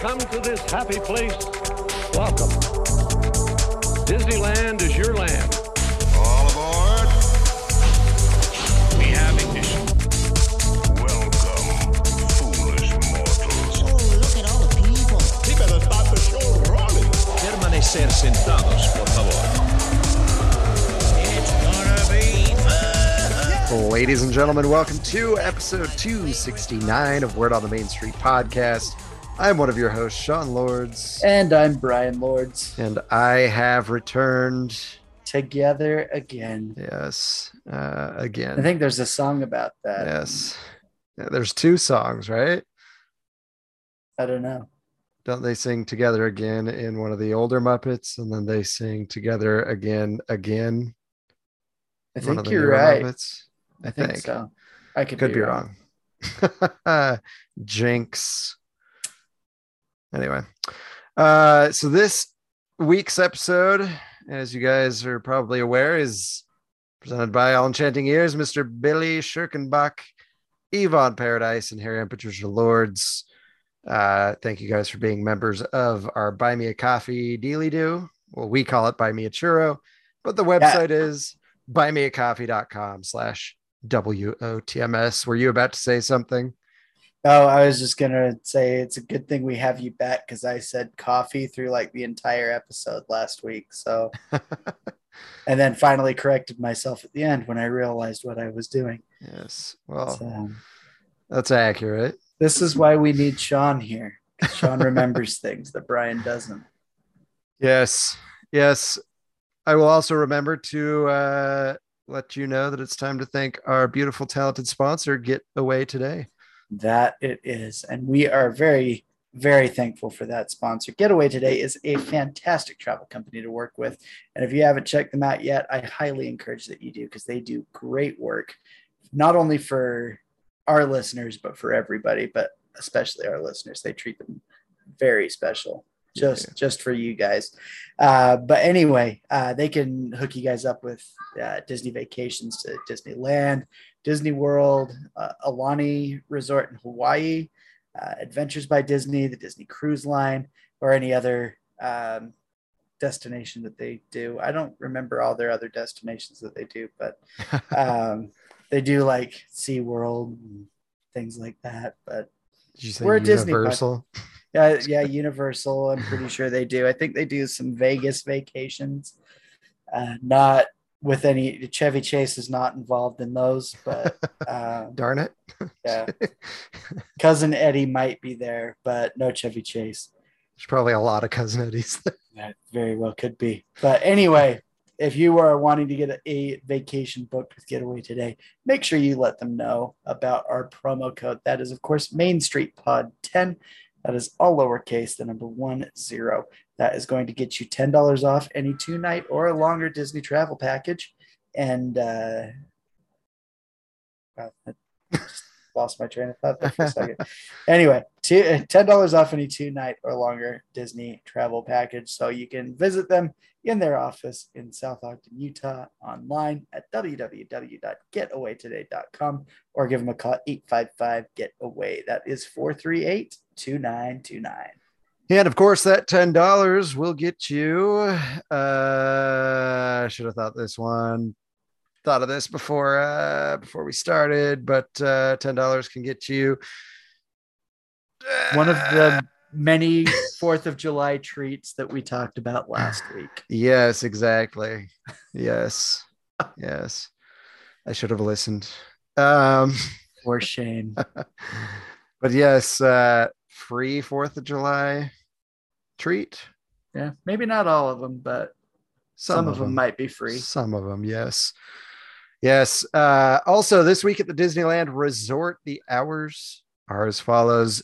come to this happy place, welcome. Disneyland is your land. All aboard. We have ignition. Welcome, foolish mortals. Oh, look at all the people. He better start the show rolling. Permanecer sentados, por favor. It's gonna be fun. Ladies and gentlemen, welcome to episode 269 of Word on the Main Street podcast. I'm one of your hosts, Sean Lords, And I'm Brian Lords. and I have returned. Together again. Yes, uh, again. I think there's a song about that. yes. Yeah, there's two songs, right? I don't know. Don't they sing together again in one of the older Muppets, and then they sing together again, again? I in one of think you're right. Muppets? I think so. I could, Could be wrong. Jinx. Anyway, uh, so this week's episode, as you guys are probably aware, is presented by All Enchanting Ears, Mr. Billy Schirkenbach, Yvonne Paradise, and Harry and Patricia Lords. Uh, thank you guys for being members of our Buy Me a Coffee Dealy Do. Well, we call it Buy Me a Churro, but the website is buymeacoffee.com slash WOTMS. Were you about to say something? Oh, I was just gonna say it's a good thing we have you back because I said coffee through like the entire episode last week. So and then finally corrected myself at the end when I realized what I was doing. Yes. Well, So that's accurate. this is why we need Sean here. Sean remembers things that Brian doesn't. Yes. Yes. I will also remember to uh, let you know that it's time to thank our beautiful, talented sponsor, Get Away Today. That it is. And we are very, very thankful for that sponsor. Getaway Today is a fantastic travel company to work with. And if you haven't checked them out yet, I highly encourage that you do because they do great work, not only for our listeners, but for everybody, but especially our listeners. They treat them very special. Just, Yeah. just for you guys. Uh, but anyway, uh, they can hook you guys up with uh, Disney vacations to Disneyland, Disney World, uh, Aulani Resort in Hawaii, uh, Adventures by Disney, the Disney Cruise Line, or any other um, destination that they do. I don't remember all their other destinations that they do, but um, they do like SeaWorld and things like that. But Did you say We're a Disney Universal? yeah, yeah, Universal. I'm pretty sure they do. I think they do some Vegas vacations. Uh, not with any Chevy Chase is not involved in those, but um, Darn it. yeah, cousin Eddie might be there, but no Chevy Chase. There's probably a lot of cousin Eddies. That very well could be. But anyway, if you are wanting to get a, a vacation booked with Getaway today, make sure you let them know about our promo code. That is, of course, Main Street Pod 10. That is all lowercase, the number one zero. That is going to get you $10 off any two night or a longer Disney travel package. And uh, just lost my train of thought there for a second. Anyway, two, $10 off any two night or longer Disney travel package. So you can visit them in their office in South Ogden, Utah, online at www.getawaytoday.com or give them a call 855 Get Away. That is 438 2929. And of course, that ten dollars will get you. Uh, I should have thought this one, thought of this before uh, before we started, but uh, ten dollars can get you One of the many Fourth of July treats that we talked about last week. Yes, exactly. Yes, yes. I should have listened. Um, For shame. but yes, uh, free Fourth of July treat. Yeah, maybe not all of them, but some, of them might be free. Some of them, yes. Yes. Uh, also, this week at the Disneyland Resort, the hours are as follows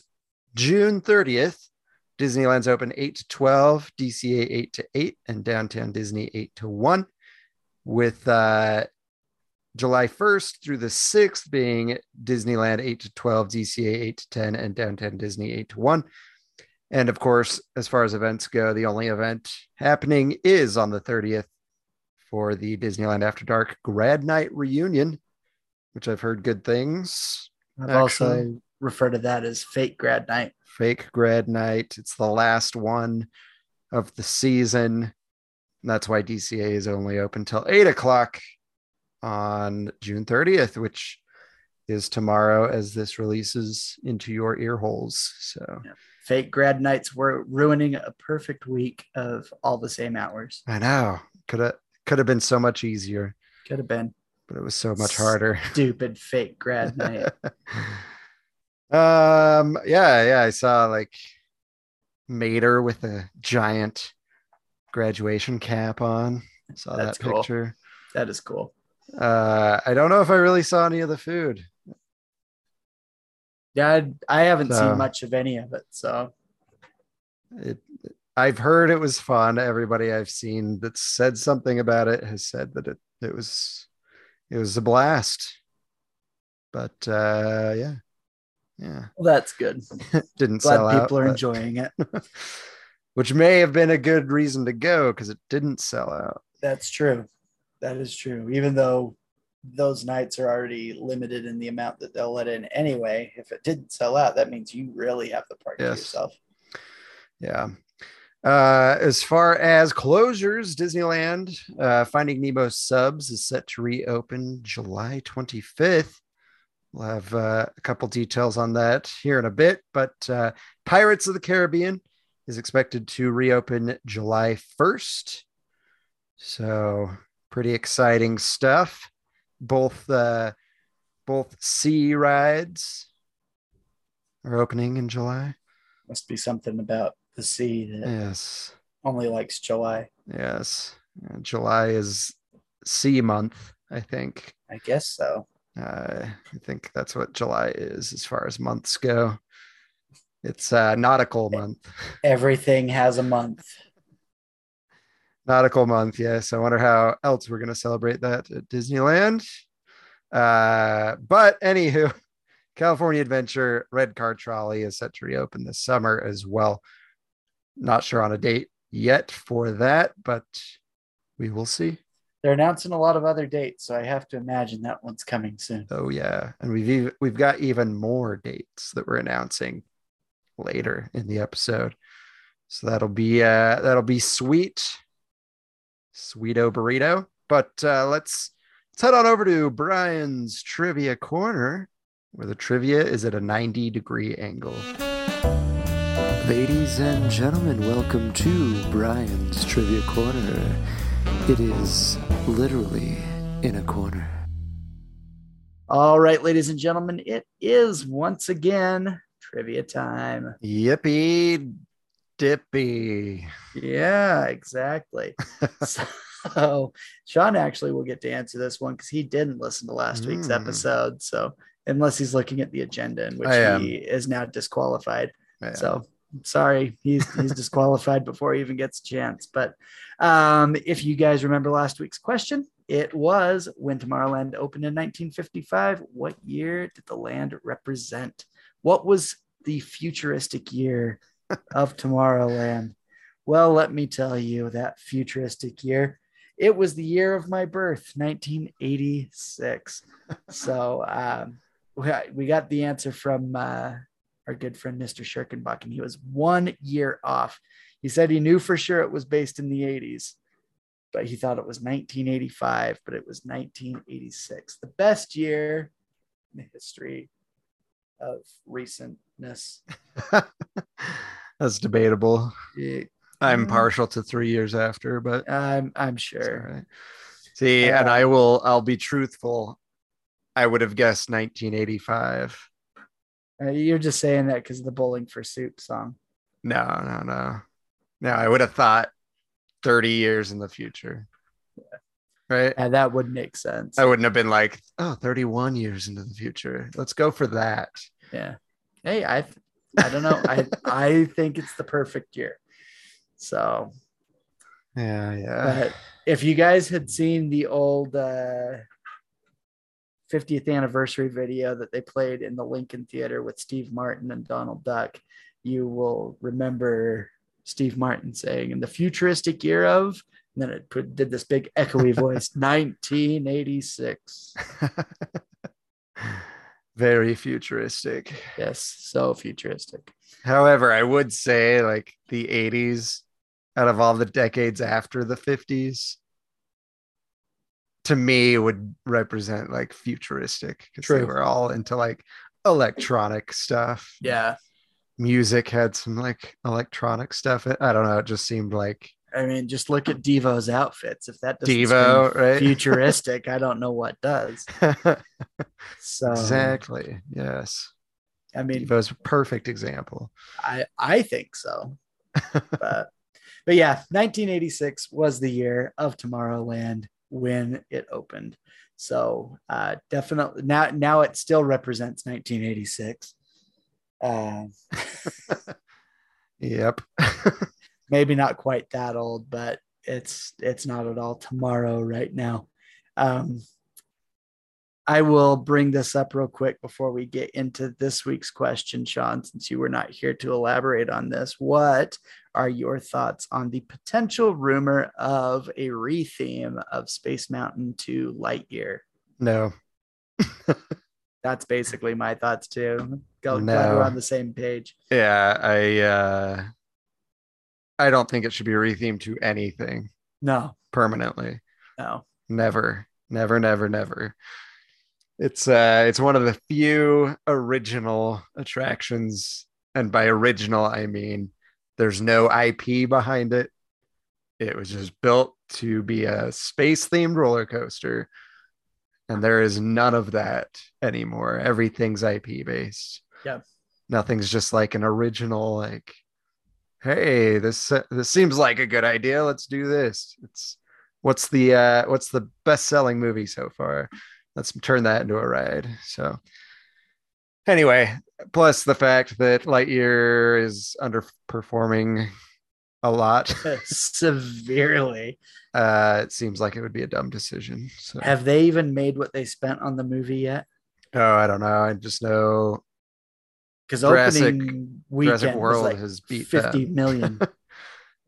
June 30th, Disneyland's open 8 to 12, DCA 8 to 8, and Downtown Disney 8 to 1, with uh, July 1st through the 6th being Disneyland 8 to 12, DCA 8 to 10, and Downtown Disney 8 to 1. And of course, as far as events go, the only event happening is on the 30th for the Disneyland After Dark Grad Night reunion, which I've heard good things. I've Actually. also refer to that as fake grad night. fake grad night. It's the last one of the season. And that's why DCA is only open till eight o'clock on June 30th, which is tomorrow as this releases into your ear holes. So Fake grad nights were ruining a perfect week of all the same hours. I know could have could have been so much easier, Could have been but it was so much harder. stupid fake grad night. um yeah, yeah. I saw like Mater with a giant graduation cap on. Saw That's that cool. picture. That is cool. Uh, I don't know if I really saw any of the food. Yeah, I, I haven't So- seen much of any of it. So It, I've heard it was fun. Everybody I've seen that said something about it has said that it it was it was a blast. But uh, yeah, yeah, well, that's good. didn't Glad sell out. people are but- enjoying it. which may have been a good reason to go because it didn't sell out. That's true. That is true. Even though those nights are already limited in the amount that they'll let in anyway, if it didn't sell out, that means you really have the park to yourself. Yeah. Uh, as far as closures, Disneyland uh, Finding Nemo subs is set to reopen July 25th. We'll have uh, a couple details on that here in a bit, but uh, Pirates of the Caribbean is expected to reopen July 1st. So, pretty exciting stuff. Both uh, both sea rides are opening in July. Must be something about the sea that Yes. only likes July. Yes. July is sea month, I think. I guess so. Uh, I think that's what July is as far as months go. It's uh, nautical month. Everything has a month. Nautical month, yes. I wonder how else we're going to celebrate that at Disneyland. Uh, but anywho, California Adventure Red Car Trolley is set to reopen this summer as well. Not sure on a date yet for that, but we will see. They're announcing a lot of other dates, so I have to imagine that one's coming soon. Oh yeah, and we've ev- we've got even more dates that we're announcing later in the episode. So that'll be uh that'll be sweet, sweeto burrito. But uh, let's let's head on over to Brian's trivia corner, where the trivia is at a ninety degree angle. Ladies and gentlemen, welcome to Brian's trivia corner. It is literally in a corner. All right, ladies and gentlemen, it is once again trivia time. Yippee dippy. Yeah, exactly. so Sean actually will get to answer this one because he didn't listen to last week's Mm. episode. So unless he's looking at the agenda in which he is now disqualified. So sorry, he's he's disqualified before he even gets a chance. But um, if you guys remember last week's question, it was when Tomorrowland opened in 1955. What year did the land represent? What was the futuristic year of Tomorrowland? Well, let me tell you that futuristic year. It was the year of my birth, 1986. so um, we got- we got the answer from uh, our good friend Mr. Schirkenbach, and he was one year off. He said he knew for sure it was based in the 80s, but he thought it was 1985, but it was 1986. The best year in the history of recentness. That's debatable. It- I'm Mm. partial to three years after, but I'm, I'm sure. right. See, and I will. I'll be truthful. I would have guessed 1985. Uh, you're just saying that because of the Bowling for Soup song. No, no, no, no. I would have thought 30 years in the future. Yeah. Right. And that would make sense. I wouldn't have been like, oh, 31 years into the future. Let's go for that. Yeah. Hey, I I don't know. I I think it's the perfect year. So, Yeah, yeah. but if you guys had seen the old uh 50th anniversary video that they played in the Lincoln Theater with Steve Martin and Donald Duck, you will remember Steve Martin saying in the futuristic year of and then it put, did this big echoey voice 1986. very futuristic. Yes, so futuristic. However, I would say like the 80s out of all the decades after the 50s to me would represent like futuristic because they were all into like electronic stuff. Yeah. Music had some like electronic stuff. I don't know. It just seemed like I mean, just look at Devo's outfits. If that doesn't Devo, right? futuristic, I don't know what does. So exactly. Yes. I mean, Devo's a perfect example. I I think so. but but yeah, 1986 was the year of Tomorrowland when it opened. So uh, definitely now now it still represents 1986. Um, Yep. Maybe not quite that old, but it's it's not at all tomorrow right now. Um, I will bring this up real quick before we get into this week's question, Sean, since you were not here to elaborate on this. What are your thoughts on the potential rumor of a retheme of Space Mountain to Lightyear? no. That's basically my thoughts too. Go, glad No. we're on the same page. Yeah, I uh I don't think it should be rethemed to anything No, permanently. no. Never. Never, never, never. It's uh it's one of the few original attractions and by original I mean there's no IP behind it. It was just built to be a space themed roller coaster. And there is none of that anymore. Everything's IP based. Yeah. Nothing's just like an original like hey, this this seems like a good idea. Let's do this. It's what's the uh what's the best selling movie so far? Let's turn that into a ride. So anyway, plus the fact that Lightyear is underperforming a lot, Severely. uh, it seems like it would be a dumb decision. So Have they even made what they spent on the movie yet? oh, I don't know. I just know Because opening weekend Jurassic was World like has beat 50 them. million,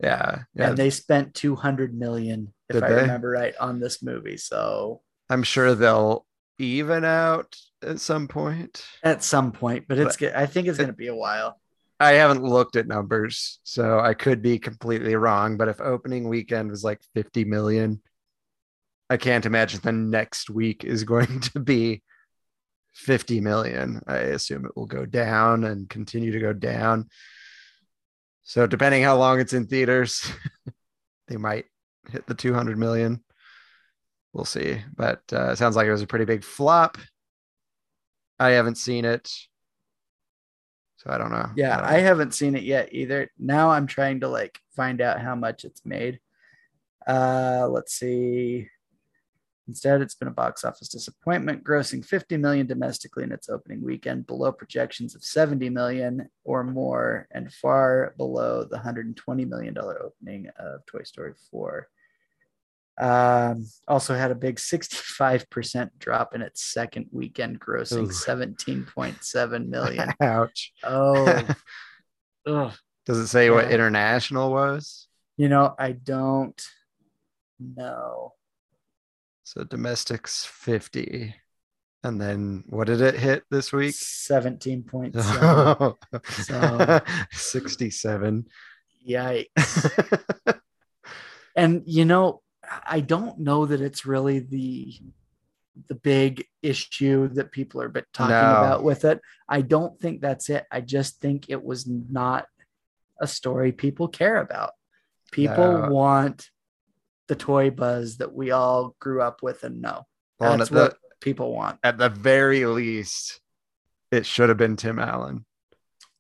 Yeah, yeah. and they spent 200 million, if Did I they? remember right, on this movie. So I'm sure they'll even out at some point. at some point, but it's good. I think it's going to be a while. I haven't looked at numbers, so I could be completely wrong. But if opening weekend was like 50 million, I can't imagine the next week is going to be 50 million. I assume it will go down and continue to go down. So, depending how long it's in theaters, they might hit the 200 million. We'll see. But uh, it sounds like it was a pretty big flop. I haven't seen it. So, I don't know. Yeah, don't I haven't seen it yet either. Now I'm trying to like find out how much it's made. Uh, let's see. Instead, it's been a box office disappointment, grossing 50 million domestically in its opening weekend, below projections of 70 million or more, and far below the 120 million dollar opening of Toy Story 4. Um, also had a big 65% drop in its second weekend, grossing Ooh. 17.7 million. Ouch. Oh, ugh. Does it say what international was? You know, I don't know. So domestics 50. And then what did it hit this week? 17.7. So- 67. Yikes. And you know, I don't know that it's really the the big issue that people are talking No. about with it. I don't think that's it. I just think it was not a story people care about. People No. want the toy buzz that we all grew up with and know. Well, and That's at the, what people want. at the very least, it should have been Tim Allen.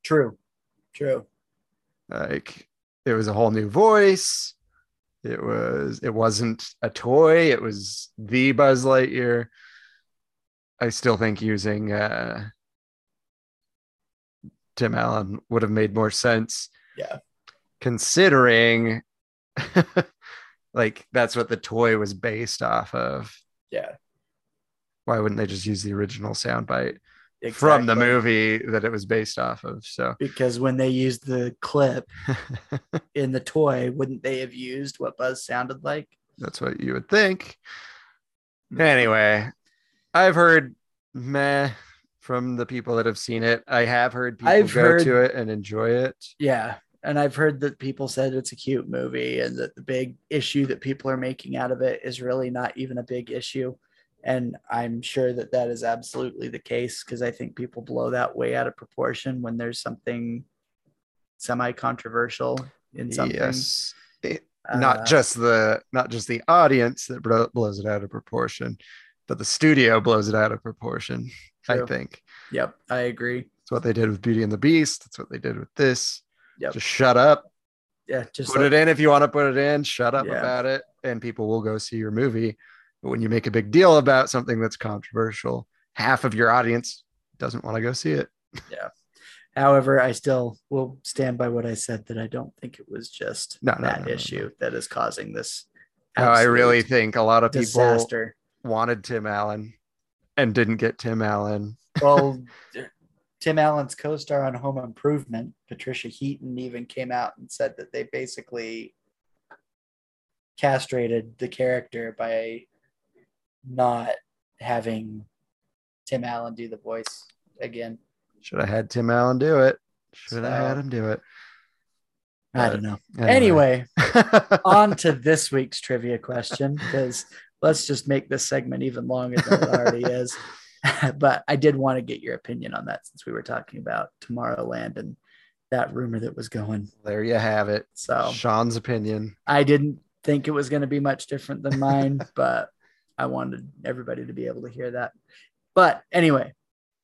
True. True. Like it was a whole new voice. It was it wasn't a toy, it was the Buzz Lightyear. I still think using uh Tim Allen would have made more sense. Yeah. Considering like that's what the toy was based off of. Yeah. Why wouldn't they just use the original soundbite from the movie that it was based off of? So Because when they used the clip in the toy, wouldn't they have used what Buzz sounded like? That's what you would think. Mm-hmm. Anyway, I've heard meh from the people that have seen it. I have heard people I've go heard- to it and enjoy it. Yeah. And I've heard that people said it's a cute movie and that the big issue that people are making out of it is really not even a big issue. And I'm sure that that is absolutely the case because I think people blow that way out of proportion when there's something semi controversial in something. Yes. It- Uh, not just the not just the audience that blo- blows it out of proportion, but the studio blows it out of proportion. I think Yep. I agree. It's what they did with Beauty and the Beast. That's what they did with this. Yep. Just shut up, Yeah. Just put it in if you want to put it in. Shut up Yeah. about it, and people will go see your movie. But when you make a big deal about something that's controversial, half of your audience doesn't want to go see it. Yeah. However, I still will stand by what I said that I don't think it was just No, no, that no, issue that is causing this. No, I really think a lot of people disaster. wanted Tim Allen and didn't get Tim Allen. Well, Tim Allen's co-star on Home Improvement, Patricia Heaton, even came out and said that they basically castrated the character by not having Tim Allen do the voice again. Should have had Tim Allen do it. Should have So- had him do it. I don't know. Anyway, on to this week's trivia question because let's just make this segment even longer than it already is. but I did want to get your opinion on that since we were talking about Tomorrowland and that rumor that was going. there you have it. So Sean's opinion. I didn't think it was going to be much different than mine, but I wanted everybody to be able to hear that. But anyway,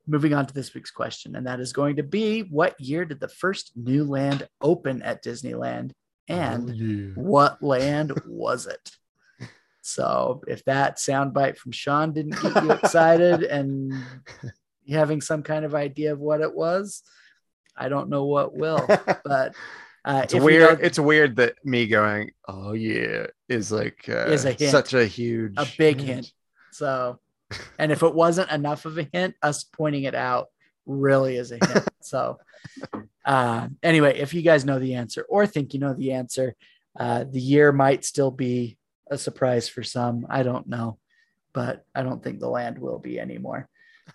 moving on to this week's question, and that is going to be what year did the first new land open at Disneyland? Oh, and Oh, yeah. what land was it? So if that soundbite from Sean didn't get you excited and having some kind of idea of what it was, I don't know what will. But uh, it's weird. know- it's weird that me going, "Oh yeah," is like uh, Is a hint. such a huge, a big hint. So, and if it wasn't enough of a hint, us pointing it out really is a hint. So, uh, anyway, if you guys know the answer or think you know the answer, uh, the year might still be a surprise for some. I don't know, but I don't think the land will be anymore.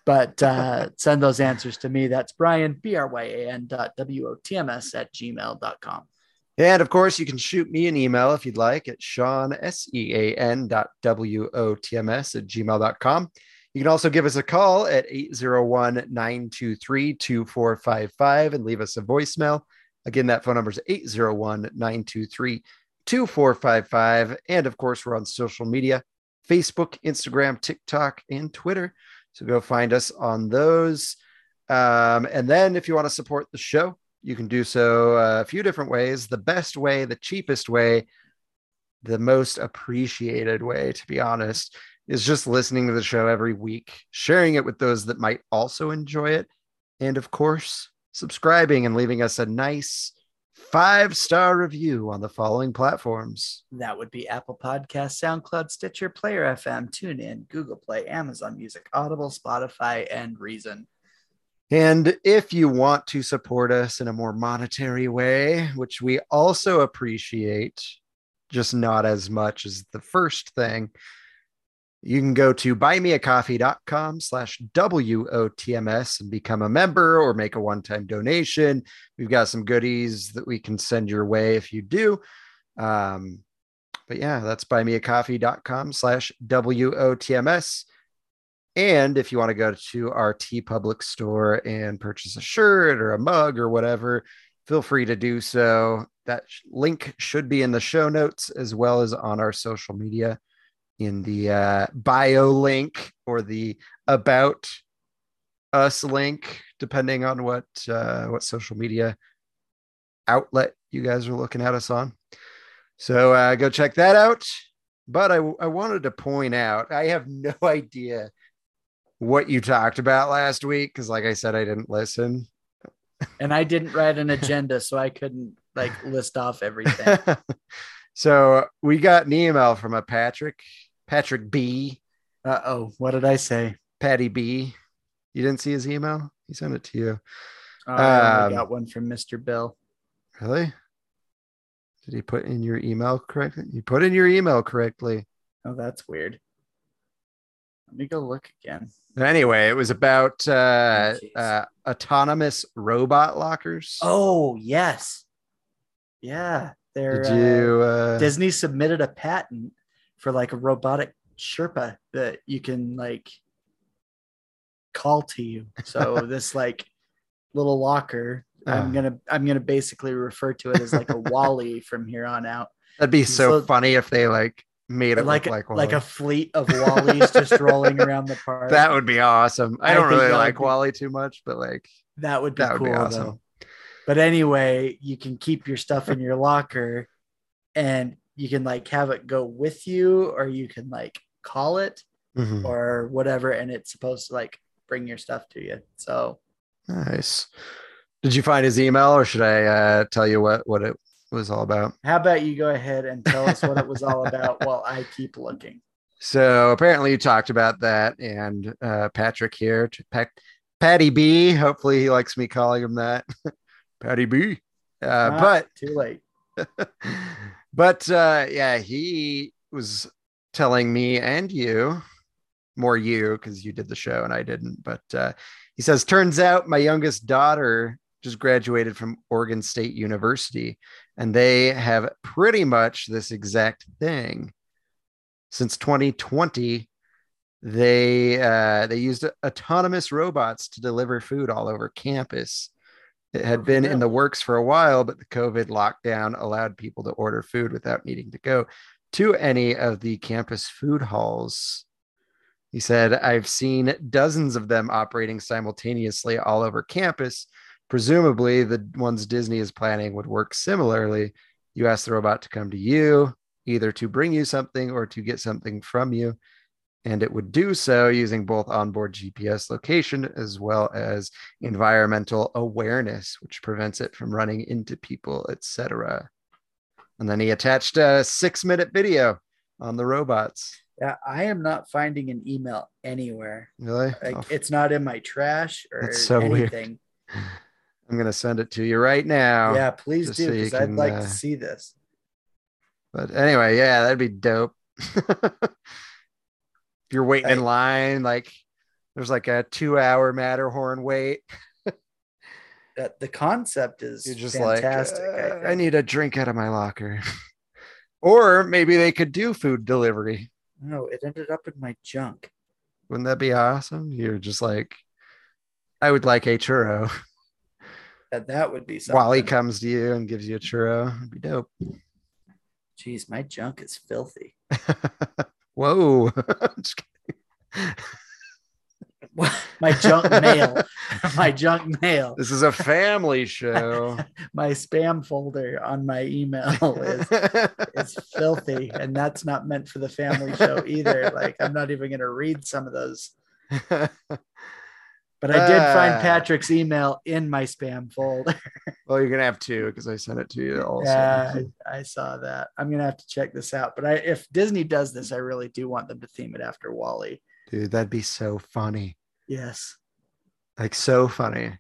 But uh, send those answers to me. That's Brian, B R Y A N dot W O T M S at gmail.com. And of course, you can shoot me an email if you'd like at Sean, S E A N dot W O T M S at gmail.com. You can also give us a call at 801 923 2455 and leave us a voicemail. Again, that phone number is 801 923 2455. And of course, we're on social media Facebook, Instagram, TikTok, and Twitter. So go find us on those. Um, and then if you want to support the show, you can do so uh, a few different ways. The best way, the cheapest way, the most appreciated way, to be honest, is just listening to the show every week, sharing it with those that might also enjoy it, and of course, subscribing and leaving us a nice five star review on the following platforms. That would be Apple Podcasts, SoundCloud, Stitcher, Player FM, TuneIn, Google Play, Amazon Music, Audible, Spotify, and Reason. And if you want to support us in a more monetary way, which we also appreciate, just not as much as the first thing, you can go to buymeacoffee.com slash WOTMS and become a member or make a one-time donation. We've got some goodies that we can send your way if you do. Um, but yeah, that's buymeacoffee.com slash WOTMS. And if you want to go to our TeePublic store and purchase a shirt or a mug or whatever, feel free to do so. That link should be in the show notes as well as on our social media in the uh, bio link or the about us link, depending on what uh, what social media outlet you guys are looking at us on. So uh, go check that out. But I, I wanted to point out, I have no idea what you talked about last week because, like I said, I didn't listen. And I didn't write an agenda, so I couldn't like list off everything. so we got an email from a Patrick, Patrick B, Uh oh, what did I say? Patty B. You didn't see his email? He sent it to you. Oh, I Um, got one from Mr. Bill. Really? Did he put in your email correctly? You put in your email correctly. Oh, that's weird. Let me go look again. Anyway, it was about uh, Oh, uh, autonomous robot lockers. Oh yes, yeah. They're Did uh, you? Uh, Disney submitted a patent for like a robotic Sherpa that you can like call to you. So this like little locker, I'm Uh. gonna I'm gonna basically refer to it as like a WALL-E from here on out. that'd be so so- funny if they like made it Like like like a fleet of WALL-Es just rolling around the park. That would be awesome. I I don't really like be- WALL-E too much, but like that would be that would cool be awesome. though. But anyway, you can keep your stuff in your locker and you can like have it go with you or you can like call it Mhm. or whatever and it's supposed to like bring your stuff to you. So nice. Did you find his email, or should I uh, tell you what what it was all about? how about you go ahead and tell us what it was all about while I keep looking. So apparently you talked about that, and uh, Patrick here, to Pat, Patty B. Hopefully he likes me calling him that, Patty B. Uh, Ah, but too late. but uh, yeah, he was telling me and you, more you because you did the show and I didn't. But uh, he says, turns out my youngest daughter just graduated from Oregon State University, and they have pretty much this exact thing. Since 2020, they uh, they used autonomous robots to deliver food all over campus. It had been in the works for a while, but the COVID lockdown allowed people to order food without needing to go to any of the campus food halls. He said, I've seen dozens of them operating simultaneously all over campus. Presumably, the ones Disney is planning would work similarly. You ask the robot to come to you, either to bring you something or to get something from you. And it would do so using both onboard GPS location as well as environmental awareness, which prevents it from running into people, etc. And then he attached a six minute video on the robots. Yeah, I am not finding an email anywhere. Really? Like Oh, it's not in my trash or That's so weird. I'm going to send it to you right now. Yeah, please do so because I'd like uh, to see this. But anyway, yeah, that'd be dope. you're waiting in line, like there's like a two hour Matterhorn wait. That the concept is You're just fantastic. like, I "Uh, I, think. need a drink out of my locker. or maybe they could do food delivery. No, it ended up in my junk. Wouldn't that be awesome? You're just like, I would like a churro. That that would be something. While he comes to you and gives you a churro, it'd be dope. Jeez, my junk is filthy. Whoa. My junk mail. my junk mail. this is a family show. My spam folder on my email is is filthy, and that's not meant for the family show either. Like I'm not even gonna read some of those. But I did find Ah. Patrick's email in my spam folder. well, you're gonna have two because I sent it to you also. Yeah, I, I saw that. I'm gonna have to check this out. But I, if Disney does this, I really do want them to theme it after WALL-E. Dude, that'd be so funny. Yes. Like so funny.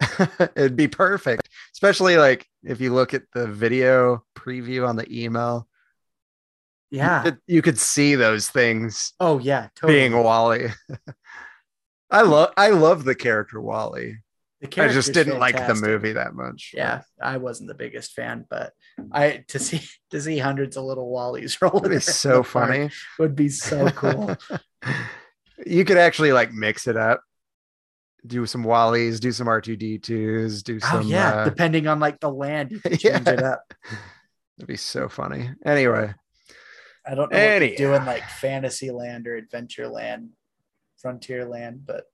It'd be perfect. Especially like if you look at the video preview on the email. Yeah. it- you could see those things oh yeah. Totally. being WALL-E. I love I love the character WALL-E. The I just didn't like the movie that much. Yeah, I wasn't the biggest fan, but I to see to see hundreds of little WALL-Es rolling. Around so funny. Would be so cool. you could actually like mix it up. Do some WALL-Es, do some R2D2s, do some. oh some yeah, uh, depending on like the land, you can change it up. It'd be so funny. Anyway, I don't know what to do Anyhow. in like Fantasyland or Adventureland, Frontierland, but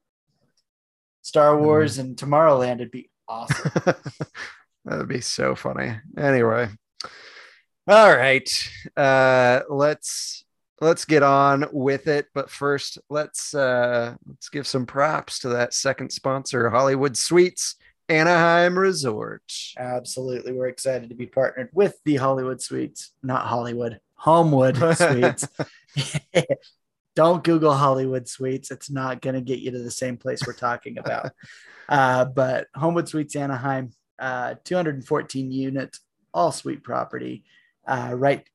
Star Mm-hmm. Wars and Tomorrowland would be awesome. that'd be so funny. Anyway, all right. Uh, let's let's get on with it. But first, let's uh, let's give some props to that second sponsor, Hollywood Suites Anaheim Resort. Absolutely, we're excited to be partnered with the Hollywood Suites, not Hollywood, Homewood Suites. Don't Google Hollywood Suites. It's not going to get you to the same place we're talking about. Uh, but Homewood Suites Anaheim, uh, 214 unit, all suite property, uh, right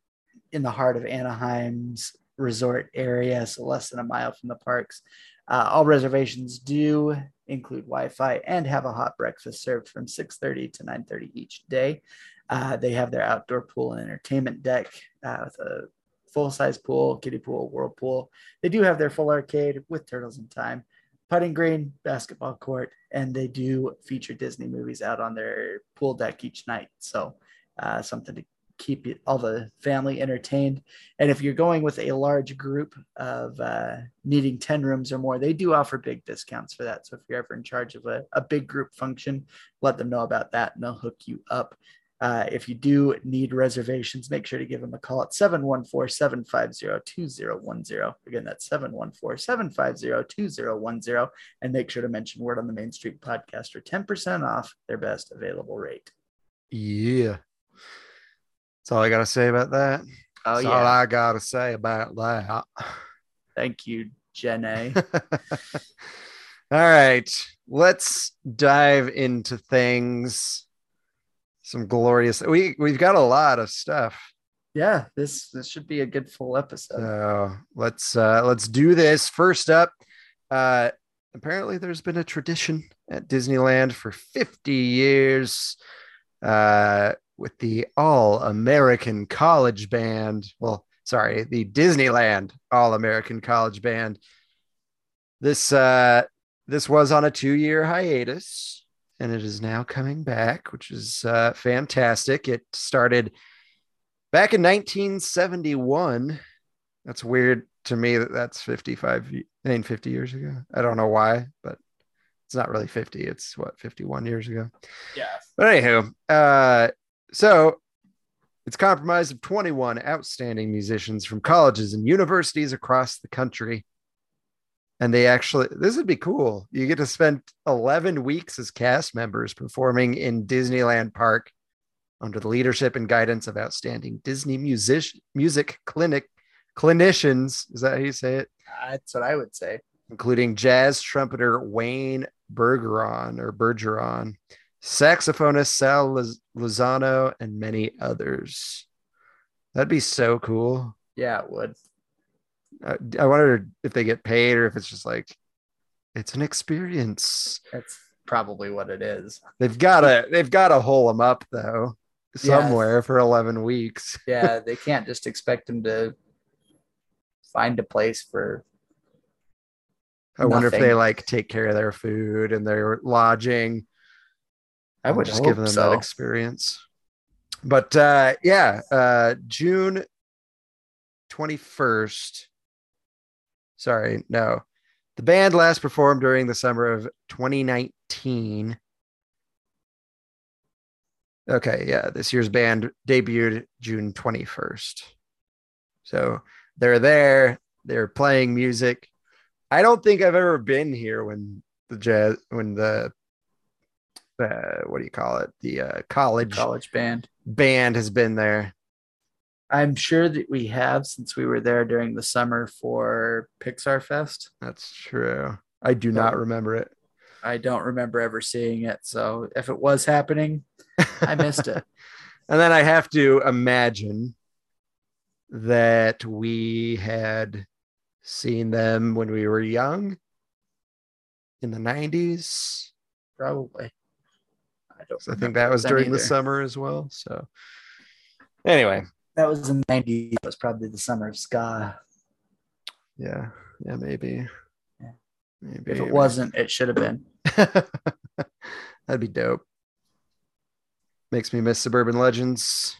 in the heart of Anaheim's resort area, so less than a mile from the parks. Uh, all reservations do include Wi-Fi and have a hot breakfast served from 6:30 to 9:30 each day. Uh, they have their outdoor pool and entertainment deck uh, with a full-size pool, kiddie pool, whirlpool. They do have their full arcade with Turtles in Time, putting green, basketball court, and they do feature Disney movies out on their pool deck each night. So uh, something to keep all the family entertained. And if you're going with a large group of uh, needing 10 rooms or more, they do offer big discounts for that. So if you're ever in charge of a, a big group function, let them know about that and they'll hook you up. Uh, if you do need reservations, make sure to give them a call at 714 750 2010. Again, that's 714 750 2010. And make sure to mention Word on the Main Street podcast for 10% off their best available rate. Yeah. That's all I got to say about that. Oh, That's yeah. all I got to say about that. Thank you, Jenny. All right, let's dive into things. Some glorious. We we've got a lot of stuff. yeah, this this should be a good full episode. So let's uh let's do this. First up, uh apparently there's been a tradition at Disneyland for 50 years uh with the All American College Band. Well, sorry, the Disneyland All American College Band. This uh this was on a 2-year hiatus and it is now coming back, which is uh fantastic. It started back in 1971 that's weird to me that that's 55 y- I mean 50 years ago. I don't know why but it's not really 50 it's what 51 years ago? Yeah. but anywho uh so it's comprised of 21 outstanding musicians from colleges and universities across the country and they actually this would be cool you get to spend 11 weeks as cast members performing in disneyland park under the leadership and guidance of outstanding Disney music music clinic clinicians. Is that how you say it? That's what I would say. Including jazz trumpeter Wayne Bergeron or Bergeron, saxophonist Sal Lozano, and many others. That'd be so cool. Yeah, it would. I, wonder if they get paid or if it's just like it's an experience. That's probably what it is. They've got to they've got to hole them up though somewhere for 11 weeks. Yeah, they can't just expect them to find a place for I wonder if they like take care of their food and their lodging. I would just give them so. that experience. But uh yeah, uh June 21st. Sorry, no. The band last performed during the summer of 2019. Okay, yeah, this year's band debuted June 21st. So they're there, they're playing music. I don't think I've ever been here when the jazz when the uh, what do you call it? The uh, college college band. band has been there. I'm sure that we have since we were there during the summer for Pixar Fest. That's true. I do not remember it. I don't remember ever seeing it. So if it was happening, I missed it. And then I have to imagine that we had seen them when we were young in the 90s. Probably. I don't. I think that was during the summer as well. So anyway, That was in the 90s. That was probably the summer of ska. yeah, yeah, maybe. Yeah. Maybe If it wasn't, it should have been. That'd be dope. Makes me miss Suburban Legends.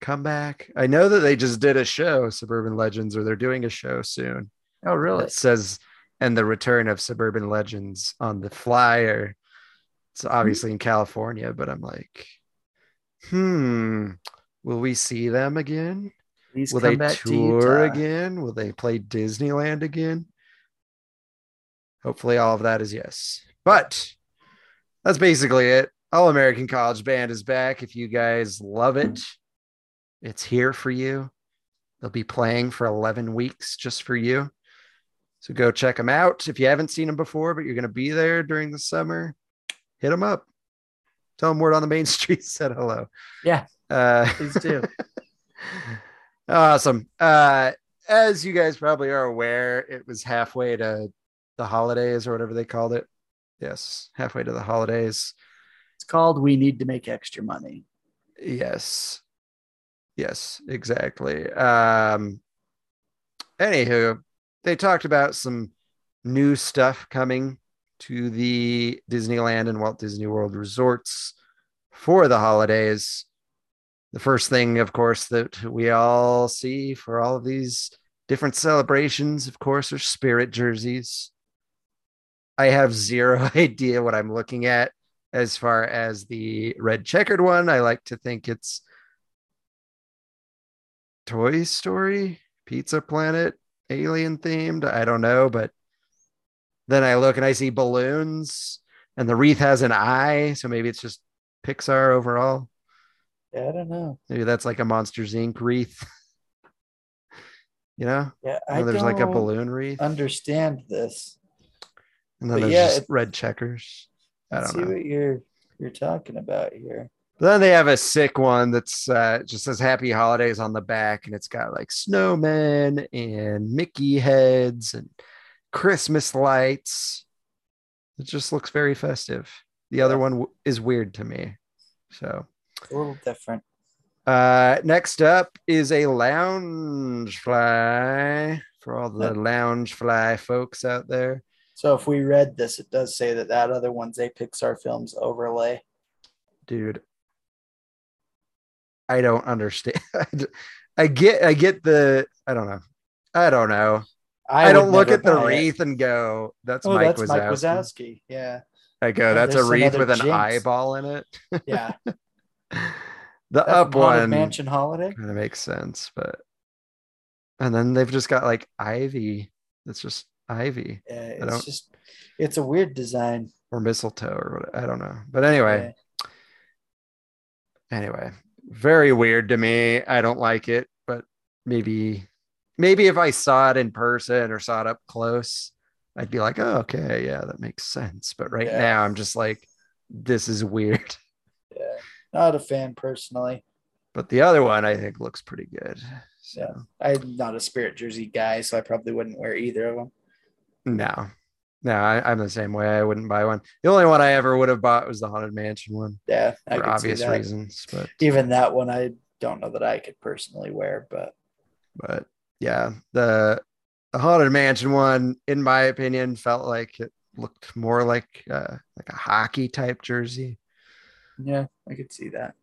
Come back. I know that they just did a show, Suburban Legends, or they're doing a show soon. Oh, really? It says, and the return of Suburban Legends on the flyer. It's obviously in California, but I'm like, hmm, will we see them again? Please Will they back to tour again? Will they play Disneyland again? Hopefully, all of that is yes. But that's basically it. All American College Band is back. If you guys love it, it's here for you. They'll be playing for 11 weeks just for you. So go check them out. If you haven't seen them before, but you're going to be there during the summer, hit them up. Tell them word on the main street said hello. Yeah, Uh, please do. awesome. Uh, as you guys probably are aware, it was halfway to the holidays or whatever they called it. Yes, halfway to the holidays. It's called We Need to Make Extra Money. Yes. Yes, exactly. Um anywho, they talked about some new stuff coming to the Disneyland and Walt Disney World resorts for the holidays. The first thing, of course, that we all see for all of these different celebrations, of course, are spirit jerseys. I have zero idea what I'm looking at as far as the red checkered one. I like to think it's Toy Story, Pizza Planet, alien themed. I don't know, but then I look and I see balloons and the wreath has an eye. So maybe it's just Pixar overall. Yeah, I don't know. Maybe that's like a Monsters Inc. wreath. you know, Yeah, I and there's like a balloon wreath, understand this. and then but there's yeah, just red checkers. I don't see know. what you're you're talking about here. Then they have a sick one that's uh, just says Happy Holidays on the back, and it's got like snowmen and Mickey heads and Christmas lights. It just looks very festive. The other one w- is weird to me. So, a little different. uh, next up is a Loungefly for all the Loungefly folks out there. So if we read this, it does say that that other one's a Pixar Films overlay. dude i don't understand i get i get the i don't know i don't know i, would don't look at the buy it. wreath and go that's Oh, mike that's Mike Wazowski. Wazowski. Yeah, i go that's a wreath with an Jinx. eyeball in it yeah. The That up one Mansion Holiday. kind of makes sense but and then they've just got like ivy that's just ivy Yeah, it's just it's a weird design. or mistletoe or what i don't know but anyway anyway very weird to me i don't like it but maybe maybe if i saw it in person or saw it up close i'd be like oh okay yeah that makes sense but right Yeah. now i'm just like this is weird Yeah, yeah. Not a fan personally. but the other one i think looks pretty good so Yeah. I'm not a Spirit jersey guy, so I probably wouldn't wear either of them. no no I, i'm the same way i wouldn't buy one the only one i ever would have bought was the haunted mansion one Yeah, I for obvious reasons but Even that one, I don't know that I could personally wear, but but yeah, the the haunted mansion one, in my opinion, felt like it looked more like uh, like a hockey type jersey. Yeah, I could see that.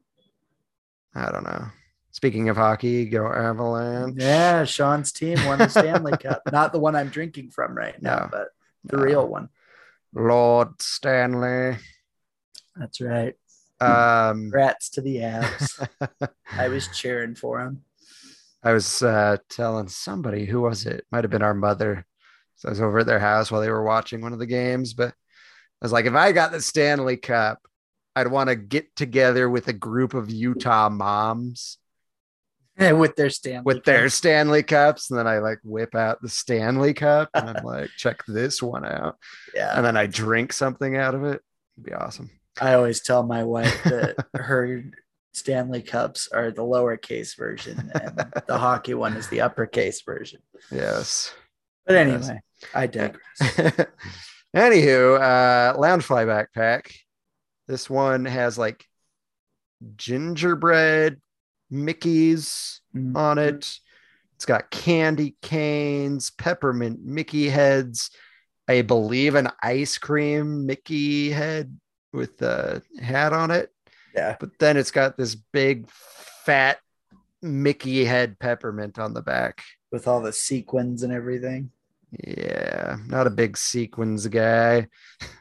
I don't know. Speaking of hockey, go Avalanche. Yeah, Sean's team won the Stanley Cup. Not the one I'm drinking from right now, No. but the No. real one. Lord Stanley. That's right. Um, Rats to the Avs. I was cheering for him. I was uh, telling somebody who was it? Might have been our mother. So I was over at their house while they were watching one of the games, but I was like, if I got the Stanley Cup, I'd want to get together with a group of Utah moms with their Stanley with their Stanley Cups, and then I like whip out the Stanley Cup, and I'm like, check this one out, Yeah. and then I drink something out of it. It'd be awesome. I always tell my wife that her Stanley Cups are the lowercase version and the hockey one is the uppercase version. Yes. But Yes. anyway, I digress. Anywho, uh, Loungefly backpack. This one has like gingerbread Mickeys Mm. on it. It's got candy canes, peppermint Mickey heads, I believe an ice cream Mickey head with a hat on it. Yeah. But then it's got this big fat Mickey head peppermint on the back. With all the sequins and everything. Yeah, not a big sequins guy.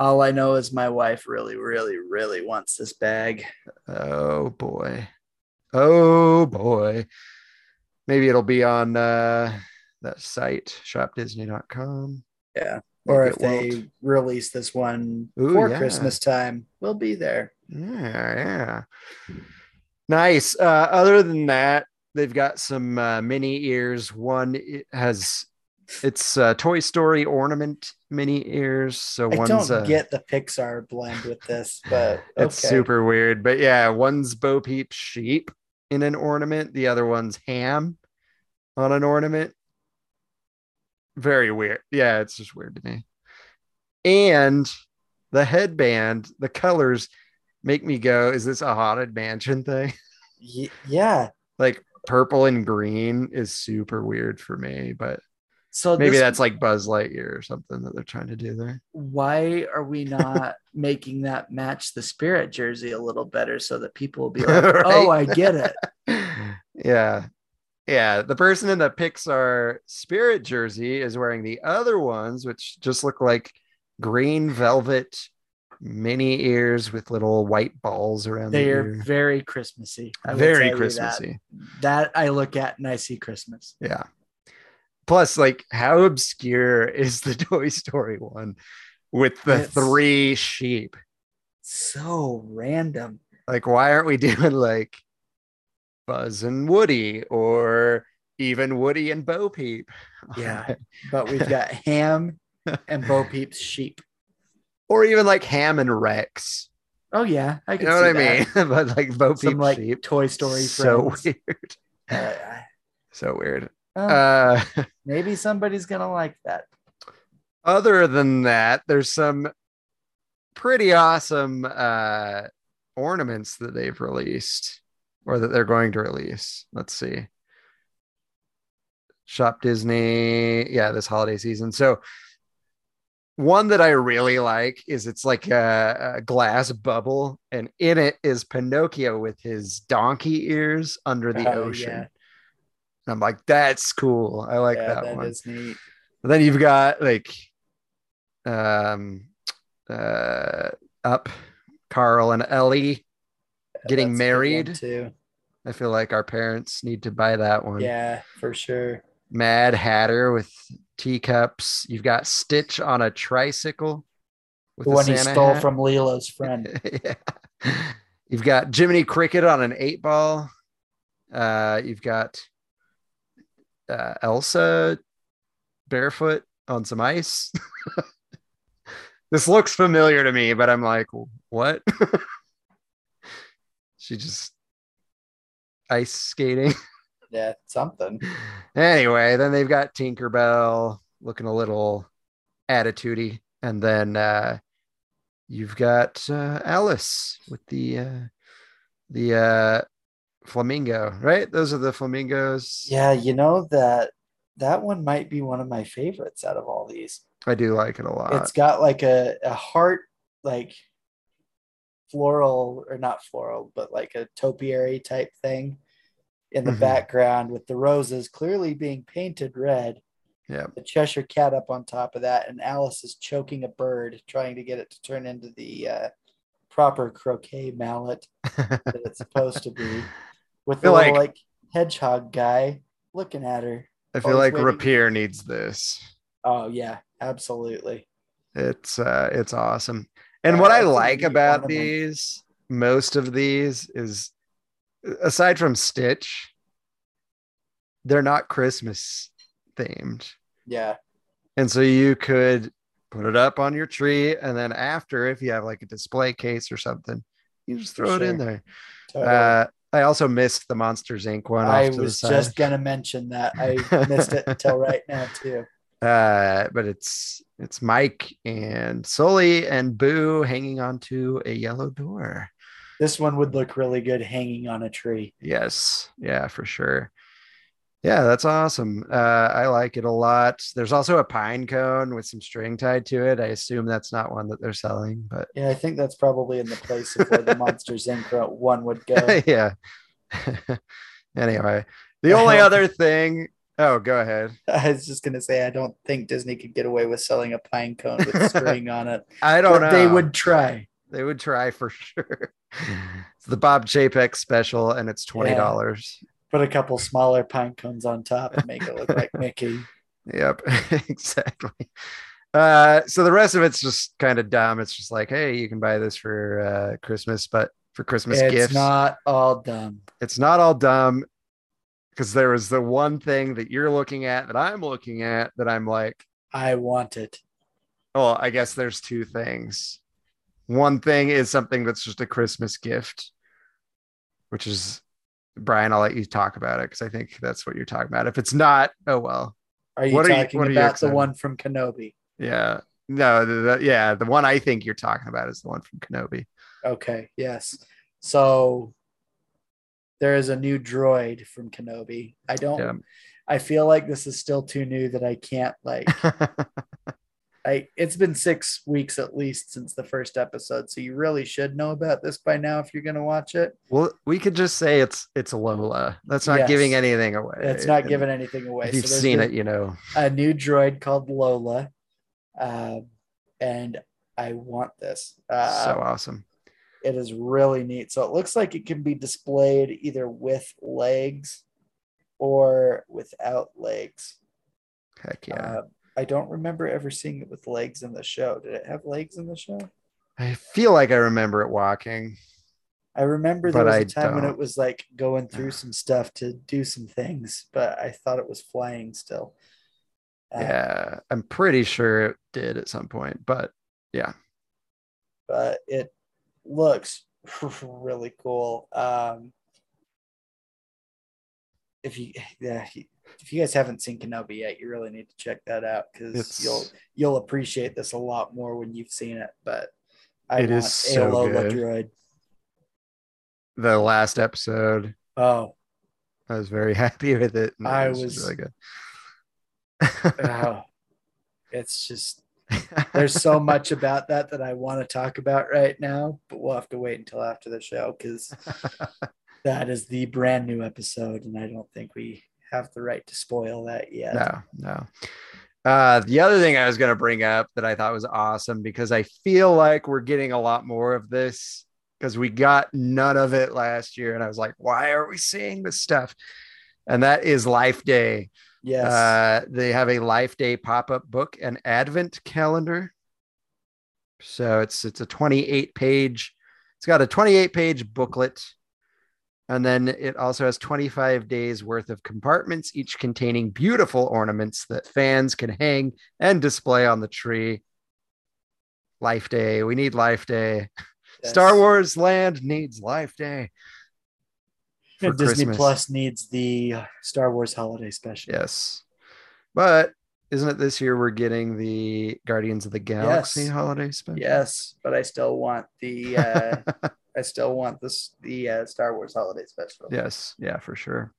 All I know is my wife really, really, really wants this bag. Oh boy. Oh boy. Maybe it'll be on uh that site, shopdisney.com. Yeah. Or if they release this one Ooh, for yeah. Christmas time, we'll be there. Yeah, yeah. Nice. Uh other than that, they've got some uh, mini ears. One it has it's uh, Toy Story ornament mini ears. So I one's don't uh, get the Pixar blend with this, but It's super weird, but yeah, one's Bo Peep sheep in an ornament, the other one's Hamm on an ornament. Very weird. Yeah, it's just weird to me. And the headband, the colors make me go, is this a haunted mansion thing? Yeah. like purple and green is super weird for me, but So maybe this- that's like Buzz Lightyear or something that they're trying to do there. why are we not making that match the spirit jersey a little better so that people will be like, oh, I get it. yeah. Yeah. The person in the Pixar spirit jersey is wearing the other ones, which just look like green velvet mini ears with little white balls around They the are ear. very Christmassy. I Very you that. Christmassy. That. I look at and I see Christmas. Yeah. Plus, like, how obscure is the Toy Story one with the It's- three sheep? So random. Like, why aren't we doing like Buzz and Woody or even Woody and Bo Peep? Yeah. But we've got Hamm and Bo Peep's sheep. or even like Hamm and Rex. Oh yeah, I You know what I that. mean? but like Bo Some Peep like sheep. Toy Story so friends. weird. Uh, So weird. Uh, Uh, maybe somebody's gonna like that. other than that, there's some pretty awesome uh, ornaments that they've released or that they're going to release. Let's see. Shop Disney, yeah, this holiday season. So, one that I really like is it's like a, a glass bubble, and in it is Pinocchio with his donkey ears under the Oh, ocean. And I'm like, that's cool. I like yeah, that, that one. is neat. But then you've got like um uh up Carl and Ellie getting That's a good one, married. too. I feel like our parents need to buy that one. Yeah, for sure. Mad Hatter with teacups. You've got Stitch on a tricycle with The one he stole hat. from Lilo's friend. yeah. You've got Jiminy Cricket on an eight ball. Uh, you've got uh, Elsa barefoot on some ice. this looks familiar to me, but I'm like, what? she just ice skating. Yeah, something. anyway, then they've got Tinkerbell looking a little attitudey, and then uh, you've got uh, Alice with the uh, the uh, flamingo, right? Those are the flamingos. Yeah, you know that that one might be one of my favorites out of all these. I do like it a lot. it's got like a, a heart like floral or not floral, but like a topiary type thing in the Mhm. background with the roses clearly being painted red. Yeah. The Cheshire cat up on top of that, and Alice is choking a bird, trying to get it to turn into the uh, proper croquet mallet that it's supposed to be. With the feel little, like- like hedgehog guy looking at her. I feel like waiting. Rapier needs this. Oh yeah, absolutely. It's uh it's awesome. And Yeah, what I like about these, most of these is aside from Stitch, they're not Christmas themed. Yeah. And so you could put it up on your tree and then after if you have like a display case or something, you just throw it in there. Totally. Uh I also missed the Monsters Inc. one. I was just gonna mention that. I missed it until right now too. uh but it's it's mike and sully and boo hanging onto a yellow door This one would look really good hanging on a tree. yes yeah for sure yeah that's awesome uh i like it a lot there's also a pine cone with some string tied to it i assume that's not one that they're selling but Yeah, I think that's probably in the place of where the Monsters Inc. one would go. yeah anyway the only other thing oh go ahead I was just gonna say I don't think Disney could get away with selling a pine cone with string on it. i don't But know they would try. They would try for sure. it's the Bob Chapek special, and it's twenty dollars. Put a couple smaller pine cones on top and make it look like Mickey. Yep, exactly. Uh, so the rest of it's just kind of dumb. It's just like, hey, you can buy this for uh, Christmas, but for Christmas it's gifts, it's not all dumb. it's not all dumb. Because there was the one thing that you're looking at that I'm looking at that I'm like, I want it. Well, I guess there's two things. One thing is something that's just a Christmas gift, which is Brian, I'll let you talk about it because I think that's what you're talking about. If it's not, oh well. Are you What talking are you about the one from Kenobi? Yeah. No, the, the- yeah, the one I think you're talking about is the one from Kenobi. Okay, yes. So there is a new droid from Kenobi. I don't Yeah. I feel like this is still too new that I can't like I it's been 6 weeks at least since the first episode, so you really should know about this by now if you're going to watch it. well, we could just say it's it's Lola. That's not Yes. giving anything away. It's not giving anything away. If you've there's seen it, you know. a new droid called Lola. Um and I want this. Uh, so awesome. It is really neat. So it looks like it can be displayed either with legs or without legs. Heck yeah. Uh, I don't remember ever seeing it with legs in the show. Did it have legs in the show? I feel like I remember it walking. I remember there was a time when it was like going through some stuff to do some things, but I thought it was flying still. Uh, yeah, I'm pretty sure it did at some point, but yeah, but it looks really cool. Um, if you yeah, if you guys haven't seen Kenobi yet, you really need to check that out because you'll you'll appreciate this a lot more when you've seen it. But I It want is so good. droid. the last episode, Oh, I was very happy with it. and it I was- really good. oh, it's just there's so much about that that I want to talk about right now, but we'll have to wait until after the show because that is the brand new episode, and I don't think we have the right to spoil that yet. no, no. Uh, the other thing I was going to bring up that I thought was awesome because I feel like we're getting a lot more of this because we got none of it last year, and I was like, why are we seeing this stuff? And that is Life Day. Yes. Uh, they have a Life Day pop-up book and advent calendar. So it's it's a 28 page. It's got a 28 page booklet. And then it also has 25 days worth of compartments, each containing beautiful ornaments that fans can hang and display on the tree. Life Day. We need Life Day. yes. Star Wars Land needs Life Day. for Disney Christmas. Plus needs the Star Wars Holiday Special. Yes. But isn't it this year we're getting the Guardians of the Galaxy Yes. holiday special? Yes, but I still want the uh, I still want this the uh, Star Wars Holiday Special. yes. Yeah, for sure.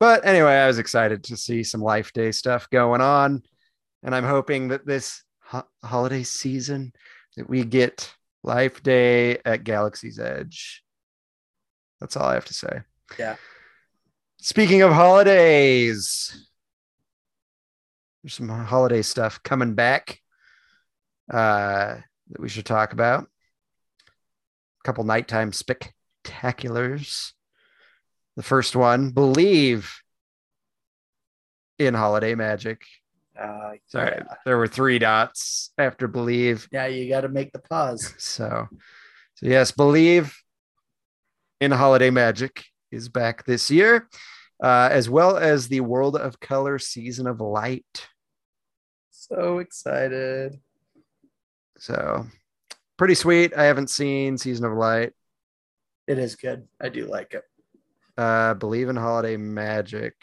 But anyway, I was excited to see some Life Day stuff going on. And I'm hoping that this ho- holiday season that we get Life Day at Galaxy's Edge. That's all I have to say. Yeah. Speaking of holidays, there's some holiday stuff coming back uh, that we should talk about. Couple nighttime spectaculars. The first one, believe in holiday magic. Uh, Sorry, yeah. there were three dots after believe. Yeah, you got to make the pause. So, so yes, believe in holiday magic is back this year, uh, as well as the World of Color Season of Light. So excited. So, pretty sweet. I haven't seen Season of Light. It is good. I do like it. Uh, believe in holiday magic.